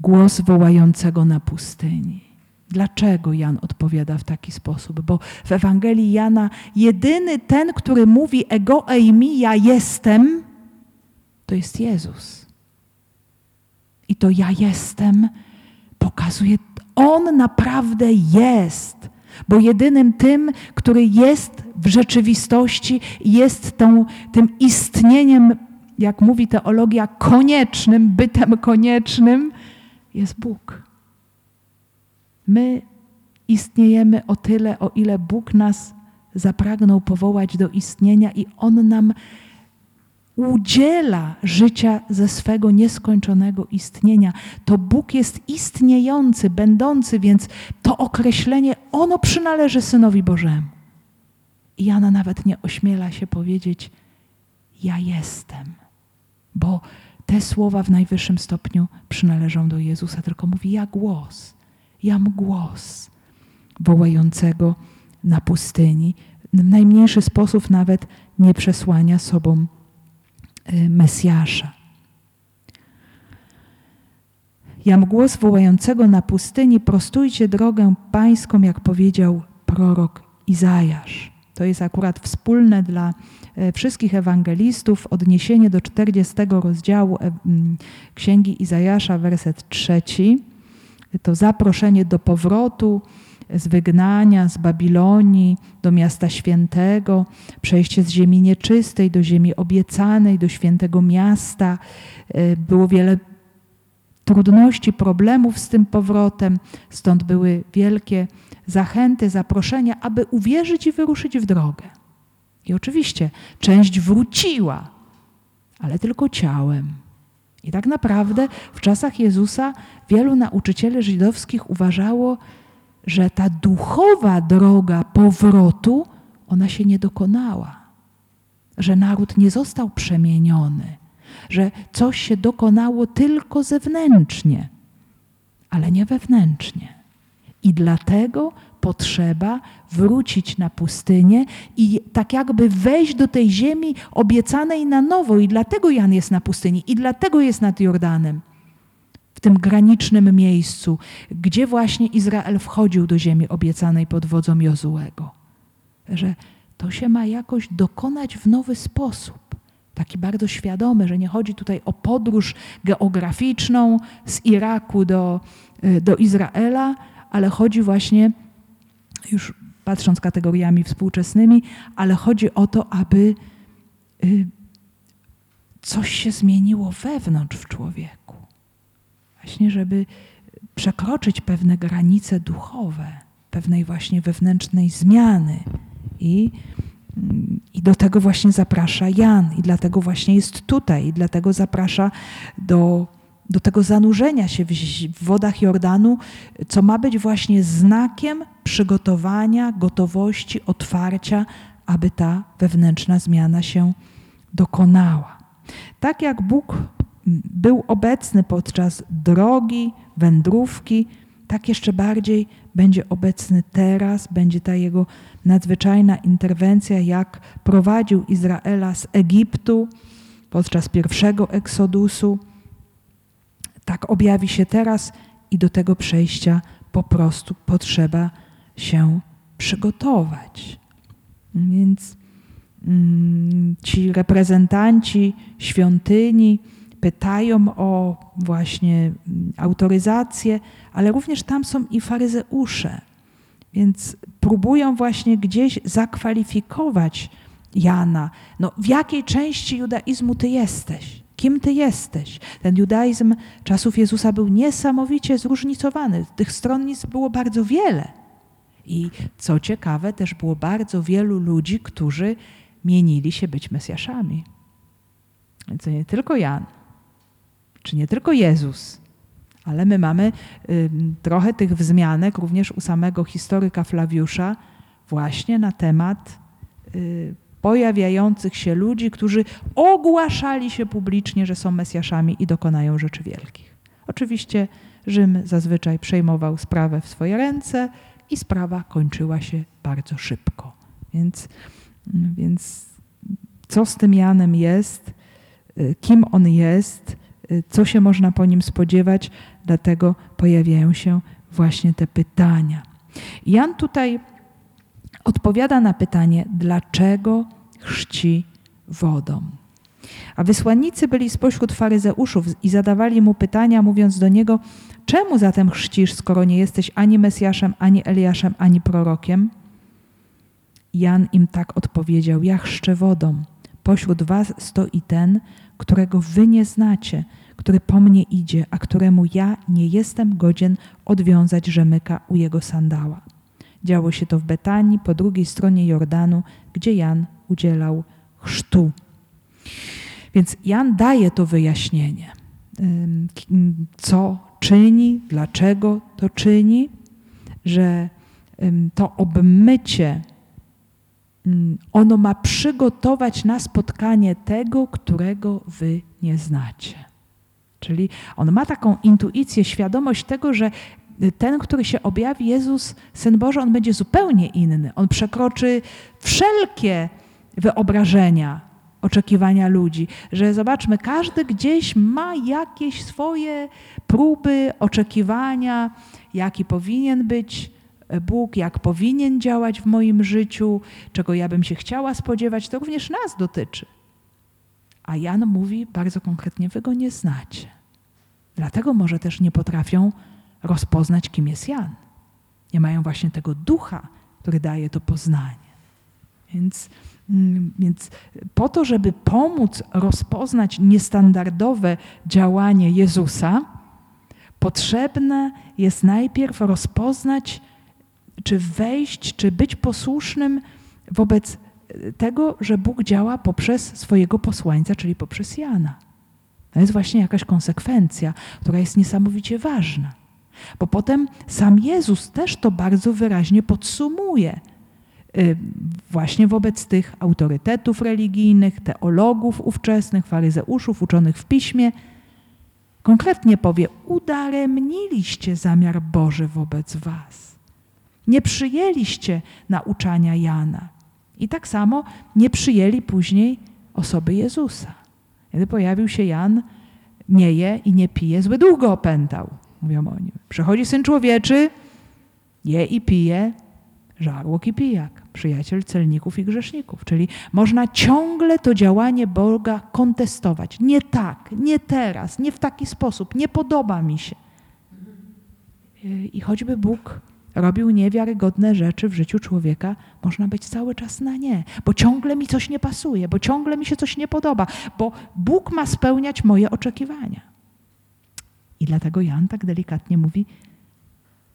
S1: głos wołającego na pustyni. Dlaczego Jan odpowiada w taki sposób? Bo w Ewangelii Jana jedyny ten, który mówi ego eimi, ja jestem, to jest Jezus. I to ja jestem pokazuje, On naprawdę jest bo jedynym tym, który jest w rzeczywistości, jest tą, tym istnieniem, jak mówi teologia, koniecznym, bytem koniecznym, jest Bóg. My istniejemy o tyle, o ile Bóg nas zapragnął powołać do istnienia i On nam udziela życia ze swego nieskończonego istnienia. To Bóg jest istniejący, będący, więc to określenie, ono przynależy Synowi Bożemu. I Jana nawet nie ośmiela się powiedzieć, ja jestem, bo te słowa w najwyższym stopniu przynależą do Jezusa, tylko mówi, ja głos, jam głos wołającego na pustyni. W najmniejszy sposób nawet nie przesłania sobą Y, Mesjasza. Jam głos wołającego na pustyni, prostujcie drogę pańską, jak powiedział prorok Izajasz. To jest akurat wspólne dla e, wszystkich ewangelistów, odniesienie do 40 rozdziału e, Księgi Izajasza, werset trzeci. To zaproszenie do powrotu z wygnania, z Babilonii do miasta świętego, przejście z ziemi nieczystej do ziemi obiecanej, do świętego miasta. E, było wiele trudności, problemów z tym powrotem, stąd były wielkie zachęty, zaproszenia, aby uwierzyć i wyruszyć w drogę. I oczywiście część wróciła, ale tylko ciałem. I tak naprawdę w czasach Jezusa wielu nauczycieli żydowskich uważało, że ta duchowa droga powrotu, ona się nie dokonała, że naród nie został przemieniony, że coś się dokonało tylko zewnętrznie, ale nie wewnętrznie. I dlatego potrzeba wrócić na pustynię i tak jakby wejść do tej ziemi obiecanej na nowo. I dlatego Jan jest na pustyni, i dlatego jest nad Jordanem tym granicznym miejscu, gdzie właśnie Izrael wchodził do ziemi obiecanej pod wodzą Jozułego. Że to się ma jakoś dokonać w nowy sposób. Taki bardzo świadomy, że nie chodzi tutaj o podróż geograficzną z Iraku do, y, do Izraela, ale chodzi właśnie, już patrząc kategoriami współczesnymi, ale chodzi o to, aby y, coś się zmieniło wewnątrz w człowieku właśnie, żeby przekroczyć pewne granice duchowe, pewnej właśnie wewnętrznej zmiany. I, I do tego właśnie zaprasza Jan, i dlatego właśnie jest tutaj, i dlatego zaprasza do, do tego zanurzenia się w, w wodach Jordanu, co ma być właśnie znakiem przygotowania, gotowości, otwarcia, aby ta wewnętrzna zmiana się dokonała. Tak jak Bóg był obecny podczas drogi, wędrówki, tak jeszcze bardziej będzie obecny teraz, będzie ta jego nadzwyczajna interwencja, jak prowadził Izraela z Egiptu podczas pierwszego eksodusu. Tak objawi się teraz i do tego przejścia po prostu potrzeba się przygotować. Więc mm, ci reprezentanci świątyni pytają o właśnie mm, autoryzację, ale również tam są i faryzeusze. Więc próbują właśnie gdzieś zakwalifikować Jana. No, w jakiej części judaizmu ty jesteś? Kim ty jesteś? Ten judaizm czasów Jezusa był niesamowicie zróżnicowany. Tych stronnic było bardzo wiele. I co ciekawe, też było bardzo wielu ludzi, którzy mienili się być Mesjaszami. Więc nie tylko Jan, czy nie tylko Jezus, ale my mamy y, trochę tych wzmianek również u samego historyka Flawiusza właśnie na temat y, pojawiających się ludzi, którzy ogłaszali się publicznie, że są Mesjaszami i dokonają rzeczy wielkich. Oczywiście Rzym zazwyczaj przejmował sprawę w swoje ręce i sprawa kończyła się bardzo szybko. Więc, więc co z tym Janem jest, kim on jest, co się można po nim spodziewać, dlatego pojawiają się właśnie te pytania. Jan tutaj odpowiada na pytanie, dlaczego chrzci wodą. A wysłannicy byli spośród faryzeuszów i zadawali mu pytania, mówiąc do niego: Czemu zatem chrzcisz, skoro nie jesteś ani Mesjaszem, ani Eliaszem, ani prorokiem? Jan im tak odpowiedział: Ja chrzczę wodą. Pośród was stoi ten, którego wy nie znacie, który po mnie idzie, a któremu ja nie jestem godzien odwiązać rzemyka u jego sandała. Działo się to w Betanii, po drugiej stronie Jordanu, gdzie Jan udzielał chrztu. Więc Jan daje to wyjaśnienie, co czyni, dlaczego to czyni, że to obmycie, ono ma przygotować na spotkanie tego, którego wy nie znacie. Czyli on ma taką intuicję, świadomość tego, że ten, który się objawi, Jezus, Syn Boży, on będzie zupełnie inny. On przekroczy wszelkie wyobrażenia, oczekiwania ludzi. Że zobaczmy, każdy gdzieś ma jakieś swoje próby, oczekiwania, jaki powinien być Bóg, jak powinien działać w moim życiu, czego ja bym się chciała spodziewać. To również nas dotyczy. A Jan mówi bardzo konkretnie: Wy go nie znacie. Dlatego może też nie potrafią rozpoznać, kim jest Jan. Nie mają właśnie tego ducha, który daje to poznanie. Więc, mm, więc po to, żeby pomóc rozpoznać niestandardowe działanie Jezusa, potrzebne jest najpierw rozpoznać, czy wejść, czy być posłusznym wobec tego, że Bóg działa poprzez swojego posłańca, czyli poprzez Jana. To jest właśnie jakaś konsekwencja, która jest niesamowicie ważna. Bo potem sam Jezus też to bardzo wyraźnie podsumuje. Y, właśnie wobec tych autorytetów religijnych, teologów ówczesnych, faryzeuszów uczonych w piśmie, konkretnie powie: Udaremniliście zamiar Boży wobec Was. Nie przyjęliście nauczania Jana. I tak samo nie przyjęli później osoby Jezusa. Kiedy pojawił się Jan, nie je i nie pije, zły duch go opętał, mówią o nim. Przychodzi Syn Człowieczy, je i pije, żarłok i pijak, przyjaciel celników i grzeszników. Czyli można ciągle to działanie Boga kontestować. Nie tak, nie teraz, nie w taki sposób, nie podoba mi się. I choćby Bóg robił niewiarygodne rzeczy w życiu człowieka, można być cały czas na nie, bo ciągle mi coś nie pasuje, bo ciągle mi się coś nie podoba, bo Bóg ma spełniać moje oczekiwania. I dlatego Jan tak delikatnie mówi: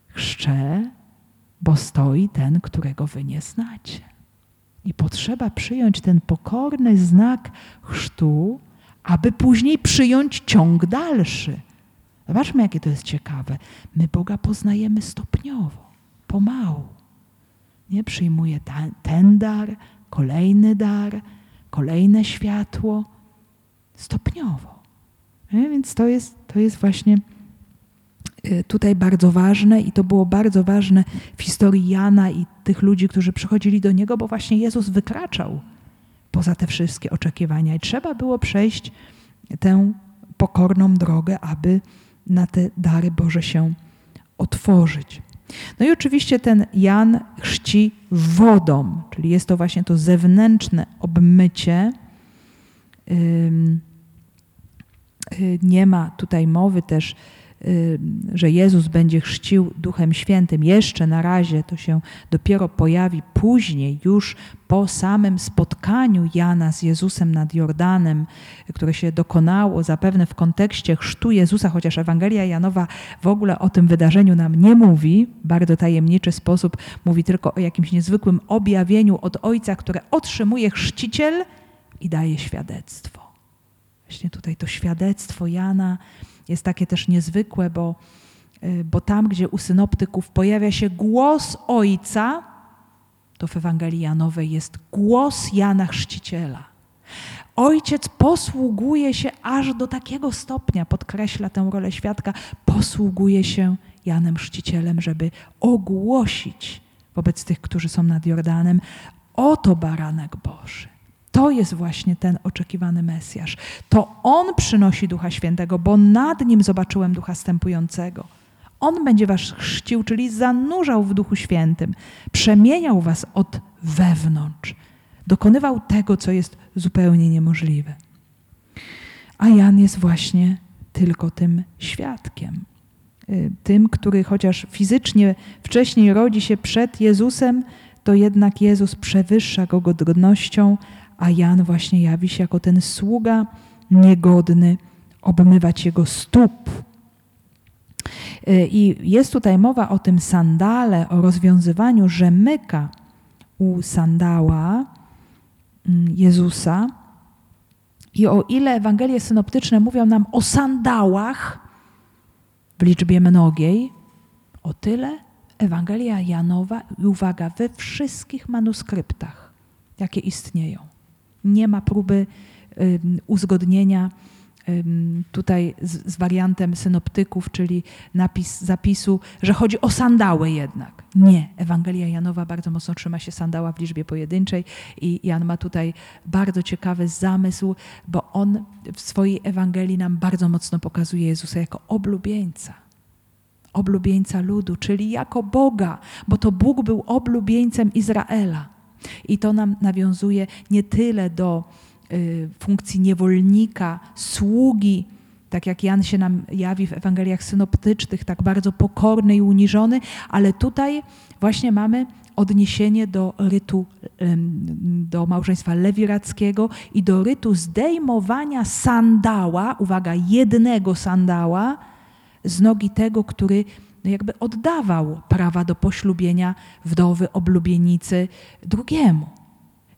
S1: Chrzczę, bo stoi ten, którego wy nie znacie. I potrzeba przyjąć ten pokorny znak chrztu, aby później przyjąć ciąg dalszy. Zobaczmy, jakie to jest ciekawe. My Boga poznajemy stopniowo pomału. Nie przyjmuje ten dar, kolejny dar, kolejne światło, stopniowo. Nie? Więc to jest, to jest właśnie y, tutaj bardzo ważne i to było bardzo ważne w historii Jana i tych ludzi, którzy przychodzili do niego, bo właśnie Jezus wykraczał poza te wszystkie oczekiwania i trzeba było przejść tę pokorną drogę, aby na te dary Boże się otworzyć. No i oczywiście ten Jan chrzci wodą, czyli jest to właśnie to zewnętrzne obmycie. Nie ma tutaj mowy też Y, że Jezus będzie chrzcił Duchem Świętym, jeszcze na razie to się dopiero pojawi później, już po samym spotkaniu Jana z Jezusem nad Jordanem, które się dokonało zapewne w kontekście chrztu Jezusa, chociaż Ewangelia Janowa w ogóle o tym wydarzeniu nam nie mówi, bardzo tajemniczy sposób, mówi tylko o jakimś niezwykłym objawieniu od Ojca, które otrzymuje chrzciciel i daje świadectwo. Właśnie tutaj to świadectwo Jana jest takie też niezwykłe, bo, y, bo tam, gdzie u synoptyków pojawia się głos Ojca, to w Ewangelii Janowej jest głos Jana Chrzciciela. Ojciec posługuje się aż do takiego stopnia, podkreśla tę rolę świadka, posługuje się Janem Chrzcicielem, żeby ogłosić wobec tych, którzy są nad Jordanem, oto baranek Boży. To jest właśnie ten oczekiwany Mesjasz. To On przynosi Ducha Świętego, bo nad Nim zobaczyłem Ducha Stępującego. On będzie was chrzcił, czyli zanurzał w Duchu Świętym, przemieniał was od wewnątrz, dokonywał tego, co jest zupełnie niemożliwe. A Jan jest właśnie tylko tym świadkiem. Y, tym, który chociaż fizycznie wcześniej rodzi się przed Jezusem, to jednak Jezus przewyższa go godnością, a Jan właśnie jawi się jako ten sługa niegodny obmywać jego stóp. Y, I jest tutaj mowa o tym sandale, o rozwiązywaniu rzemyka u sandała mm, Jezusa. I o ile Ewangelie synoptyczne mówią nam o sandałach w liczbie mnogiej, o tyle Ewangelia Janowa, i uwaga, we wszystkich manuskryptach, jakie istnieją, nie ma próby uzgodnienia tutaj z, z, wariantem synoptyków, czyli napis zapisu, że chodzi o sandały jednak. Nie. Ewangelia Janowa bardzo mocno trzyma się sandała w liczbie pojedynczej i Jan ma tutaj bardzo ciekawy zamysł, bo on w swojej Ewangelii nam bardzo mocno pokazuje Jezusa jako oblubieńca. Oblubieńca ludu, czyli jako Boga, bo to Bóg był oblubieńcem Izraela. I to nam nawiązuje nie tyle do y, funkcji niewolnika, sługi, tak jak Jan się nam jawi w Ewangeliach synoptycznych, tak bardzo pokorny i uniżony, ale tutaj właśnie mamy odniesienie do rytu, do małżeństwa lewirackiego i do rytu zdejmowania sandała, uwaga, jednego sandała z nogi tego, który jakby oddawał prawa do poślubienia wdowy, oblubienicy drugiemu.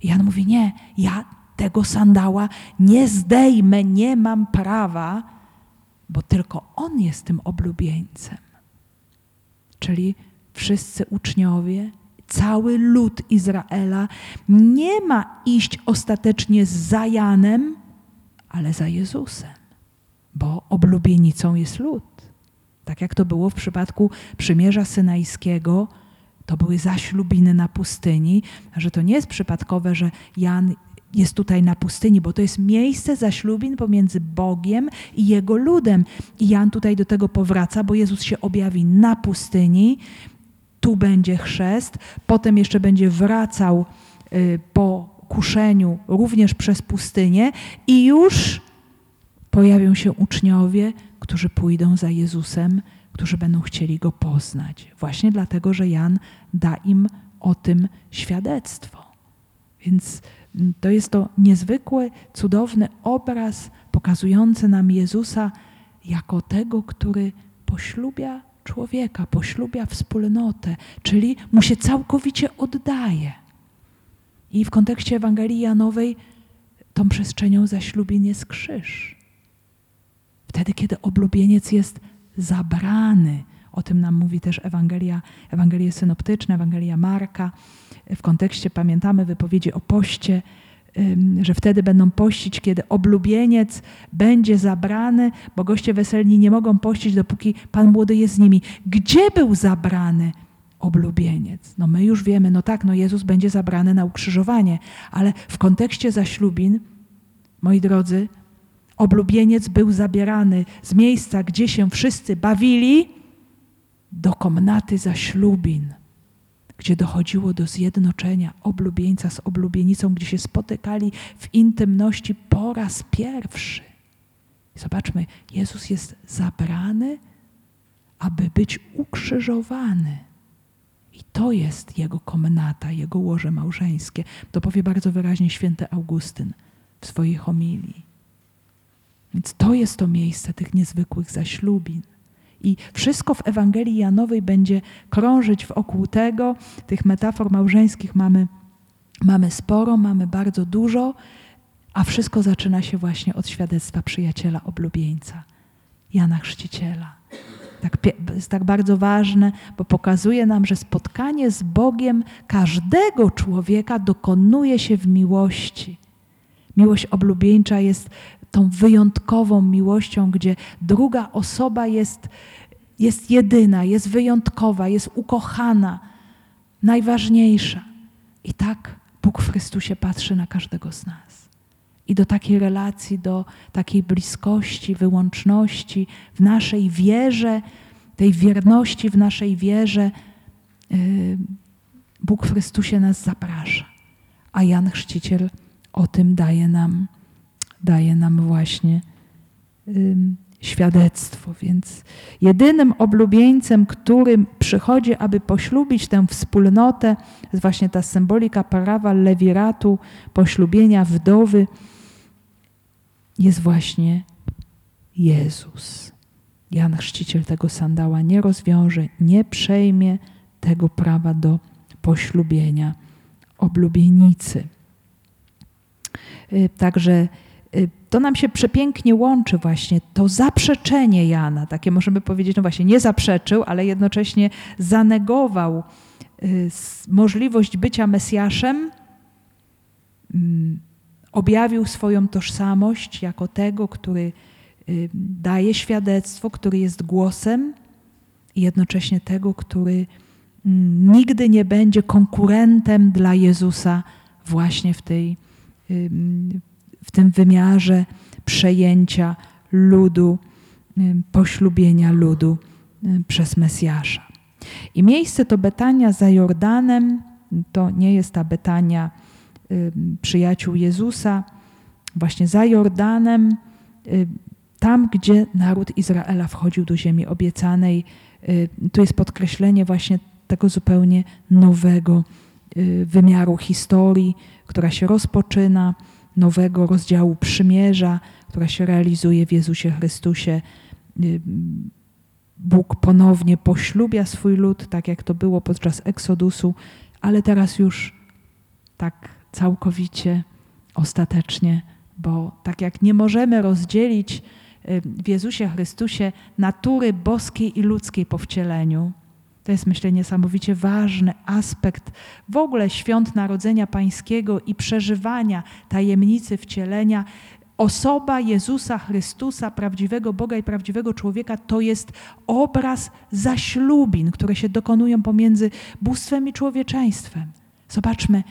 S1: Jan mówi: Nie, ja tego sandała nie zdejmę, nie mam prawa, bo tylko on jest tym oblubieńcem. Czyli wszyscy uczniowie, cały lud Izraela nie ma iść ostatecznie za Janem, ale za Jezusem, bo oblubienicą jest lud. Tak jak to było w przypadku przymierza synajskiego, to były zaślubiny na pustyni, że to nie jest przypadkowe, że Jan jest tutaj na pustyni, bo to jest miejsce zaślubin pomiędzy Bogiem i Jego ludem. I Jan tutaj do tego powraca, bo Jezus się objawi na pustyni, tu będzie chrzest, potem jeszcze będzie wracał y, po kuszeniu również przez pustynię i już pojawią się uczniowie, którzy pójdą za Jezusem, którzy będą chcieli go poznać. Właśnie dlatego, że Jan da im o tym świadectwo. Więc mm, to jest to niezwykły, cudowny obraz pokazujący nam Jezusa jako tego, który poślubia człowieka, poślubia wspólnotę, czyli mu się całkowicie oddaje. I w kontekście Ewangelii Janowej tą przestrzenią zaślubin jest krzyż. Wtedy, kiedy oblubieniec jest zabrany. O tym nam mówi też Ewangelia, Ewangelie synoptyczne, Ewangelia Marka. W kontekście pamiętamy wypowiedzi o poście że wtedy będą pościć, kiedy oblubieniec będzie zabrany, bo goście weselni nie mogą pościć, dopóki Pan młody jest z nimi. Gdzie był zabrany oblubieniec? No my już wiemy, no tak, no Jezus będzie zabrany na ukrzyżowanie, ale w kontekście zaślubin, moi drodzy, oblubieniec był zabierany z miejsca, gdzie się wszyscy bawili, do komnaty zaślubin gdzie dochodziło do zjednoczenia oblubieńca z oblubienicą, gdzie się spotykali w intymności po raz pierwszy. Zobaczmy, Jezus jest zabrany, aby być ukrzyżowany. I to jest jego komnata, jego łoże małżeńskie. To powie bardzo wyraźnie święty Augustyn w swojej homilii. Więc to jest to miejsce tych niezwykłych zaślubin. I wszystko w Ewangelii Janowej będzie krążyć wokół tego. Tych metafor małżeńskich mamy, mamy sporo, mamy bardzo dużo, a wszystko zaczyna się właśnie od świadectwa przyjaciela oblubieńca, Jana Chrzciciela. Tak, jest tak bardzo ważne, bo pokazuje nam, że spotkanie z Bogiem każdego człowieka dokonuje się w miłości. Miłość oblubieńcza jest tą wyjątkową miłością, gdzie druga osoba jest, jest jedyna, jest wyjątkowa, jest ukochana, najważniejsza. I tak Bóg w Chrystusie patrzy na każdego z nas. I do takiej relacji, do takiej bliskości, wyłączności w naszej wierze, tej wierności w naszej wierze, yy, Bóg w Chrystusie nas zaprasza. A Jan Chrzciciel o tym daje nam daje nam właśnie świadectwo. Więc jedynym oblubieńcem, którym przychodzi, aby poślubić tę wspólnotę, jest właśnie ta symbolika prawa lewiratu, poślubienia wdowy, jest właśnie Jezus. Jan Chrzciciel tego sandała nie rozwiąże, nie przejmie tego prawa do poślubienia oblubienicy. Y, także to nam się przepięknie łączy właśnie to zaprzeczenie Jana, takie możemy powiedzieć, no właśnie nie zaprzeczył, ale jednocześnie zanegował y, możliwość bycia Mesjaszem, mm, objawił swoją tożsamość jako tego, który y, daje świadectwo, który jest głosem i jednocześnie tego, który mm, nigdy nie będzie konkurentem dla Jezusa właśnie w tej w tym wymiarze przejęcia ludu, poślubienia ludu przez Mesjasza. I miejsce to Betania za Jordanem, to nie jest ta Betania przyjaciół Jezusa, właśnie za Jordanem, tam gdzie naród Izraela wchodził do ziemi obiecanej. Tu jest podkreślenie właśnie tego zupełnie nowego wymiaru historii, która się rozpoczyna nowego rozdziału przymierza, która się realizuje w Jezusie Chrystusie. Y, Bóg ponownie poślubia swój lud, tak jak to było podczas Eksodusu, ale teraz już tak całkowicie, ostatecznie, bo tak jak nie możemy rozdzielić y, w Jezusie Chrystusie natury boskiej i ludzkiej po wcieleniu, to jest, myślę, niesamowicie ważny aspekt w ogóle świąt Narodzenia Pańskiego i przeżywania tajemnicy wcielenia. Osoba Jezusa Chrystusa, prawdziwego Boga i prawdziwego człowieka, to jest obraz zaślubin, które się dokonują pomiędzy bóstwem i człowieczeństwem. Zobaczmy,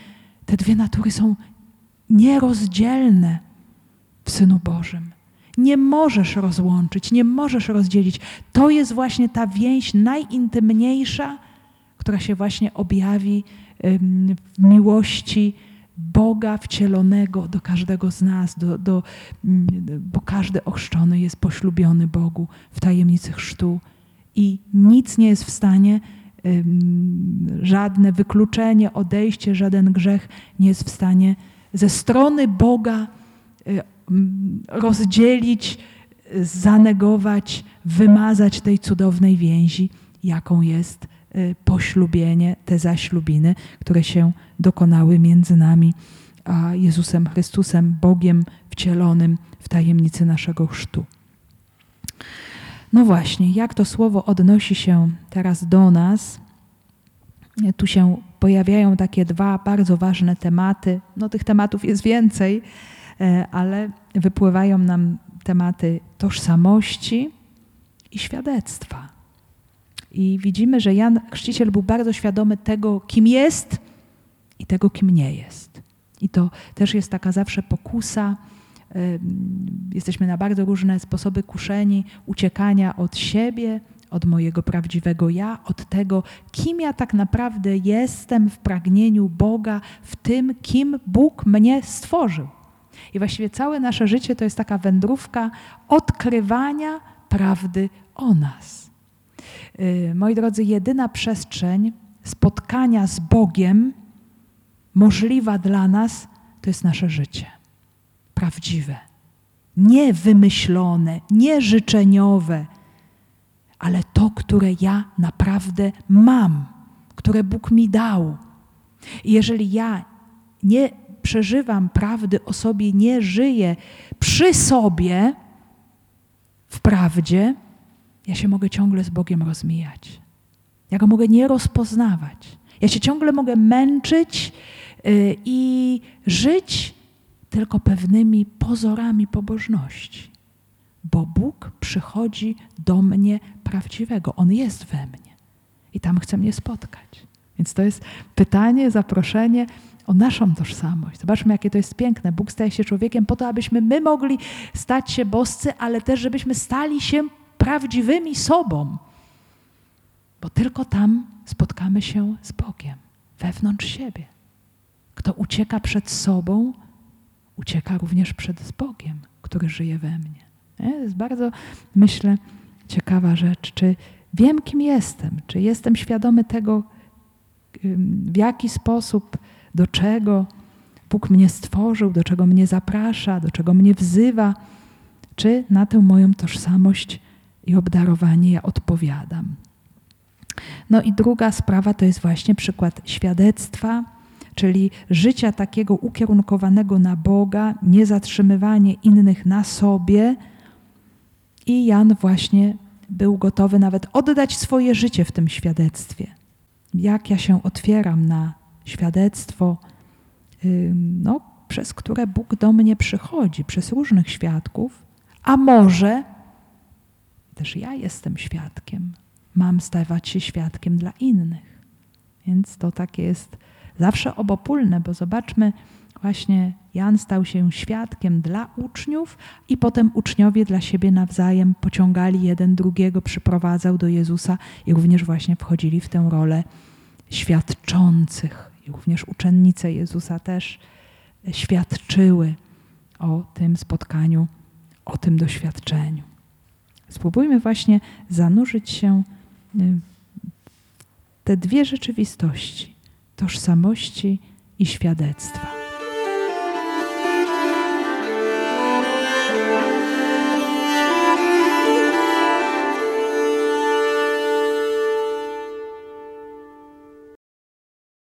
S1: te dwie natury są nierozdzielne w Synu Bożym nie możesz rozłączyć, nie możesz rozdzielić. To jest właśnie ta więź najintymniejsza, która się właśnie objawi w miłości Boga wcielonego do każdego z nas, do, do, bo każdy ochrzczony jest poślubiony Bogu w tajemnicy chrztu i nic nie jest w stanie, żadne wykluczenie, odejście, żaden grzech nie jest w stanie ze strony Boga y, rozdzielić, zanegować, wymazać tej cudownej więzi, jaką jest y, poślubienie, te zaślubiny, które się dokonały między nami a Jezusem Chrystusem, Bogiem wcielonym w tajemnicy naszego chrztu. No właśnie, jak to słowo odnosi się teraz do nas? Tu się pojawiają takie dwa bardzo ważne tematy. No tych tematów jest więcej, ale wypływają nam tematy tożsamości i świadectwa. I widzimy, że Jan Chrzciciel był bardzo świadomy tego, kim jest i tego, kim nie jest. I to też jest taka zawsze pokusa. Jesteśmy na bardzo różne sposoby kuszeni uciekania od siebie, od mojego prawdziwego ja, od tego, kim ja tak naprawdę jestem w pragnieniu Boga, w tym, kim Bóg mnie stworzył. I właściwie całe nasze życie to jest taka wędrówka odkrywania prawdy o nas. Y, moi drodzy, jedyna przestrzeń spotkania z Bogiem możliwa dla nas to jest nasze życie. Prawdziwe. Nie wymyślone, nie życzeniowe, ale to, które ja naprawdę mam, które Bóg mi dał. I jeżeli ja nie przeżywam prawdy o sobie, nie żyję przy sobie w prawdzie, ja się mogę ciągle z Bogiem rozmijać. Ja go mogę nie rozpoznawać. Ja się ciągle mogę męczyć yy, i żyć tylko pewnymi pozorami pobożności bo Bóg przychodzi do mnie prawdziwego. On jest we mnie i tam chce mnie spotkać. Więc to jest pytanie, zaproszenie o naszą tożsamość. Zobaczmy, jakie to jest piękne. Bóg staje się człowiekiem po to, abyśmy my mogli stać się boscy, ale też, żebyśmy stali się prawdziwymi sobą. Bo tylko tam spotkamy się z Bogiem, wewnątrz siebie. Kto ucieka przed sobą, ucieka również przed Bogiem, który żyje we mnie. Nie? To jest bardzo, myślę, ciekawa rzecz. Czy wiem, kim jestem? Czy jestem świadomy tego, w jaki sposób, do czego Bóg mnie stworzył, do czego mnie zaprasza, do czego mnie wzywa? Czy na tę moją tożsamość i obdarowanie ja odpowiadam? No i druga sprawa to jest właśnie przykład świadectwa, czyli życia takiego ukierunkowanego na Boga, niezatrzymywanie innych na sobie, i Jan właśnie był gotowy nawet oddać swoje życie w tym świadectwie. Jak ja się otwieram na świadectwo, no, przez które Bóg do mnie przychodzi, przez różnych świadków, a może też ja jestem świadkiem, mam stawać się świadkiem dla innych. Więc to takie jest zawsze obopólne, bo zobaczmy, właśnie Jan stał się świadkiem dla uczniów i potem uczniowie dla siebie nawzajem pociągali jeden drugiego, przyprowadzał do Jezusa i również właśnie wchodzili w tę rolę świadczących. I również uczennice Jezusa też świadczyły o tym spotkaniu, o tym doświadczeniu. Spróbujmy właśnie zanurzyć się w te dwie rzeczywistości tożsamości i świadectwa.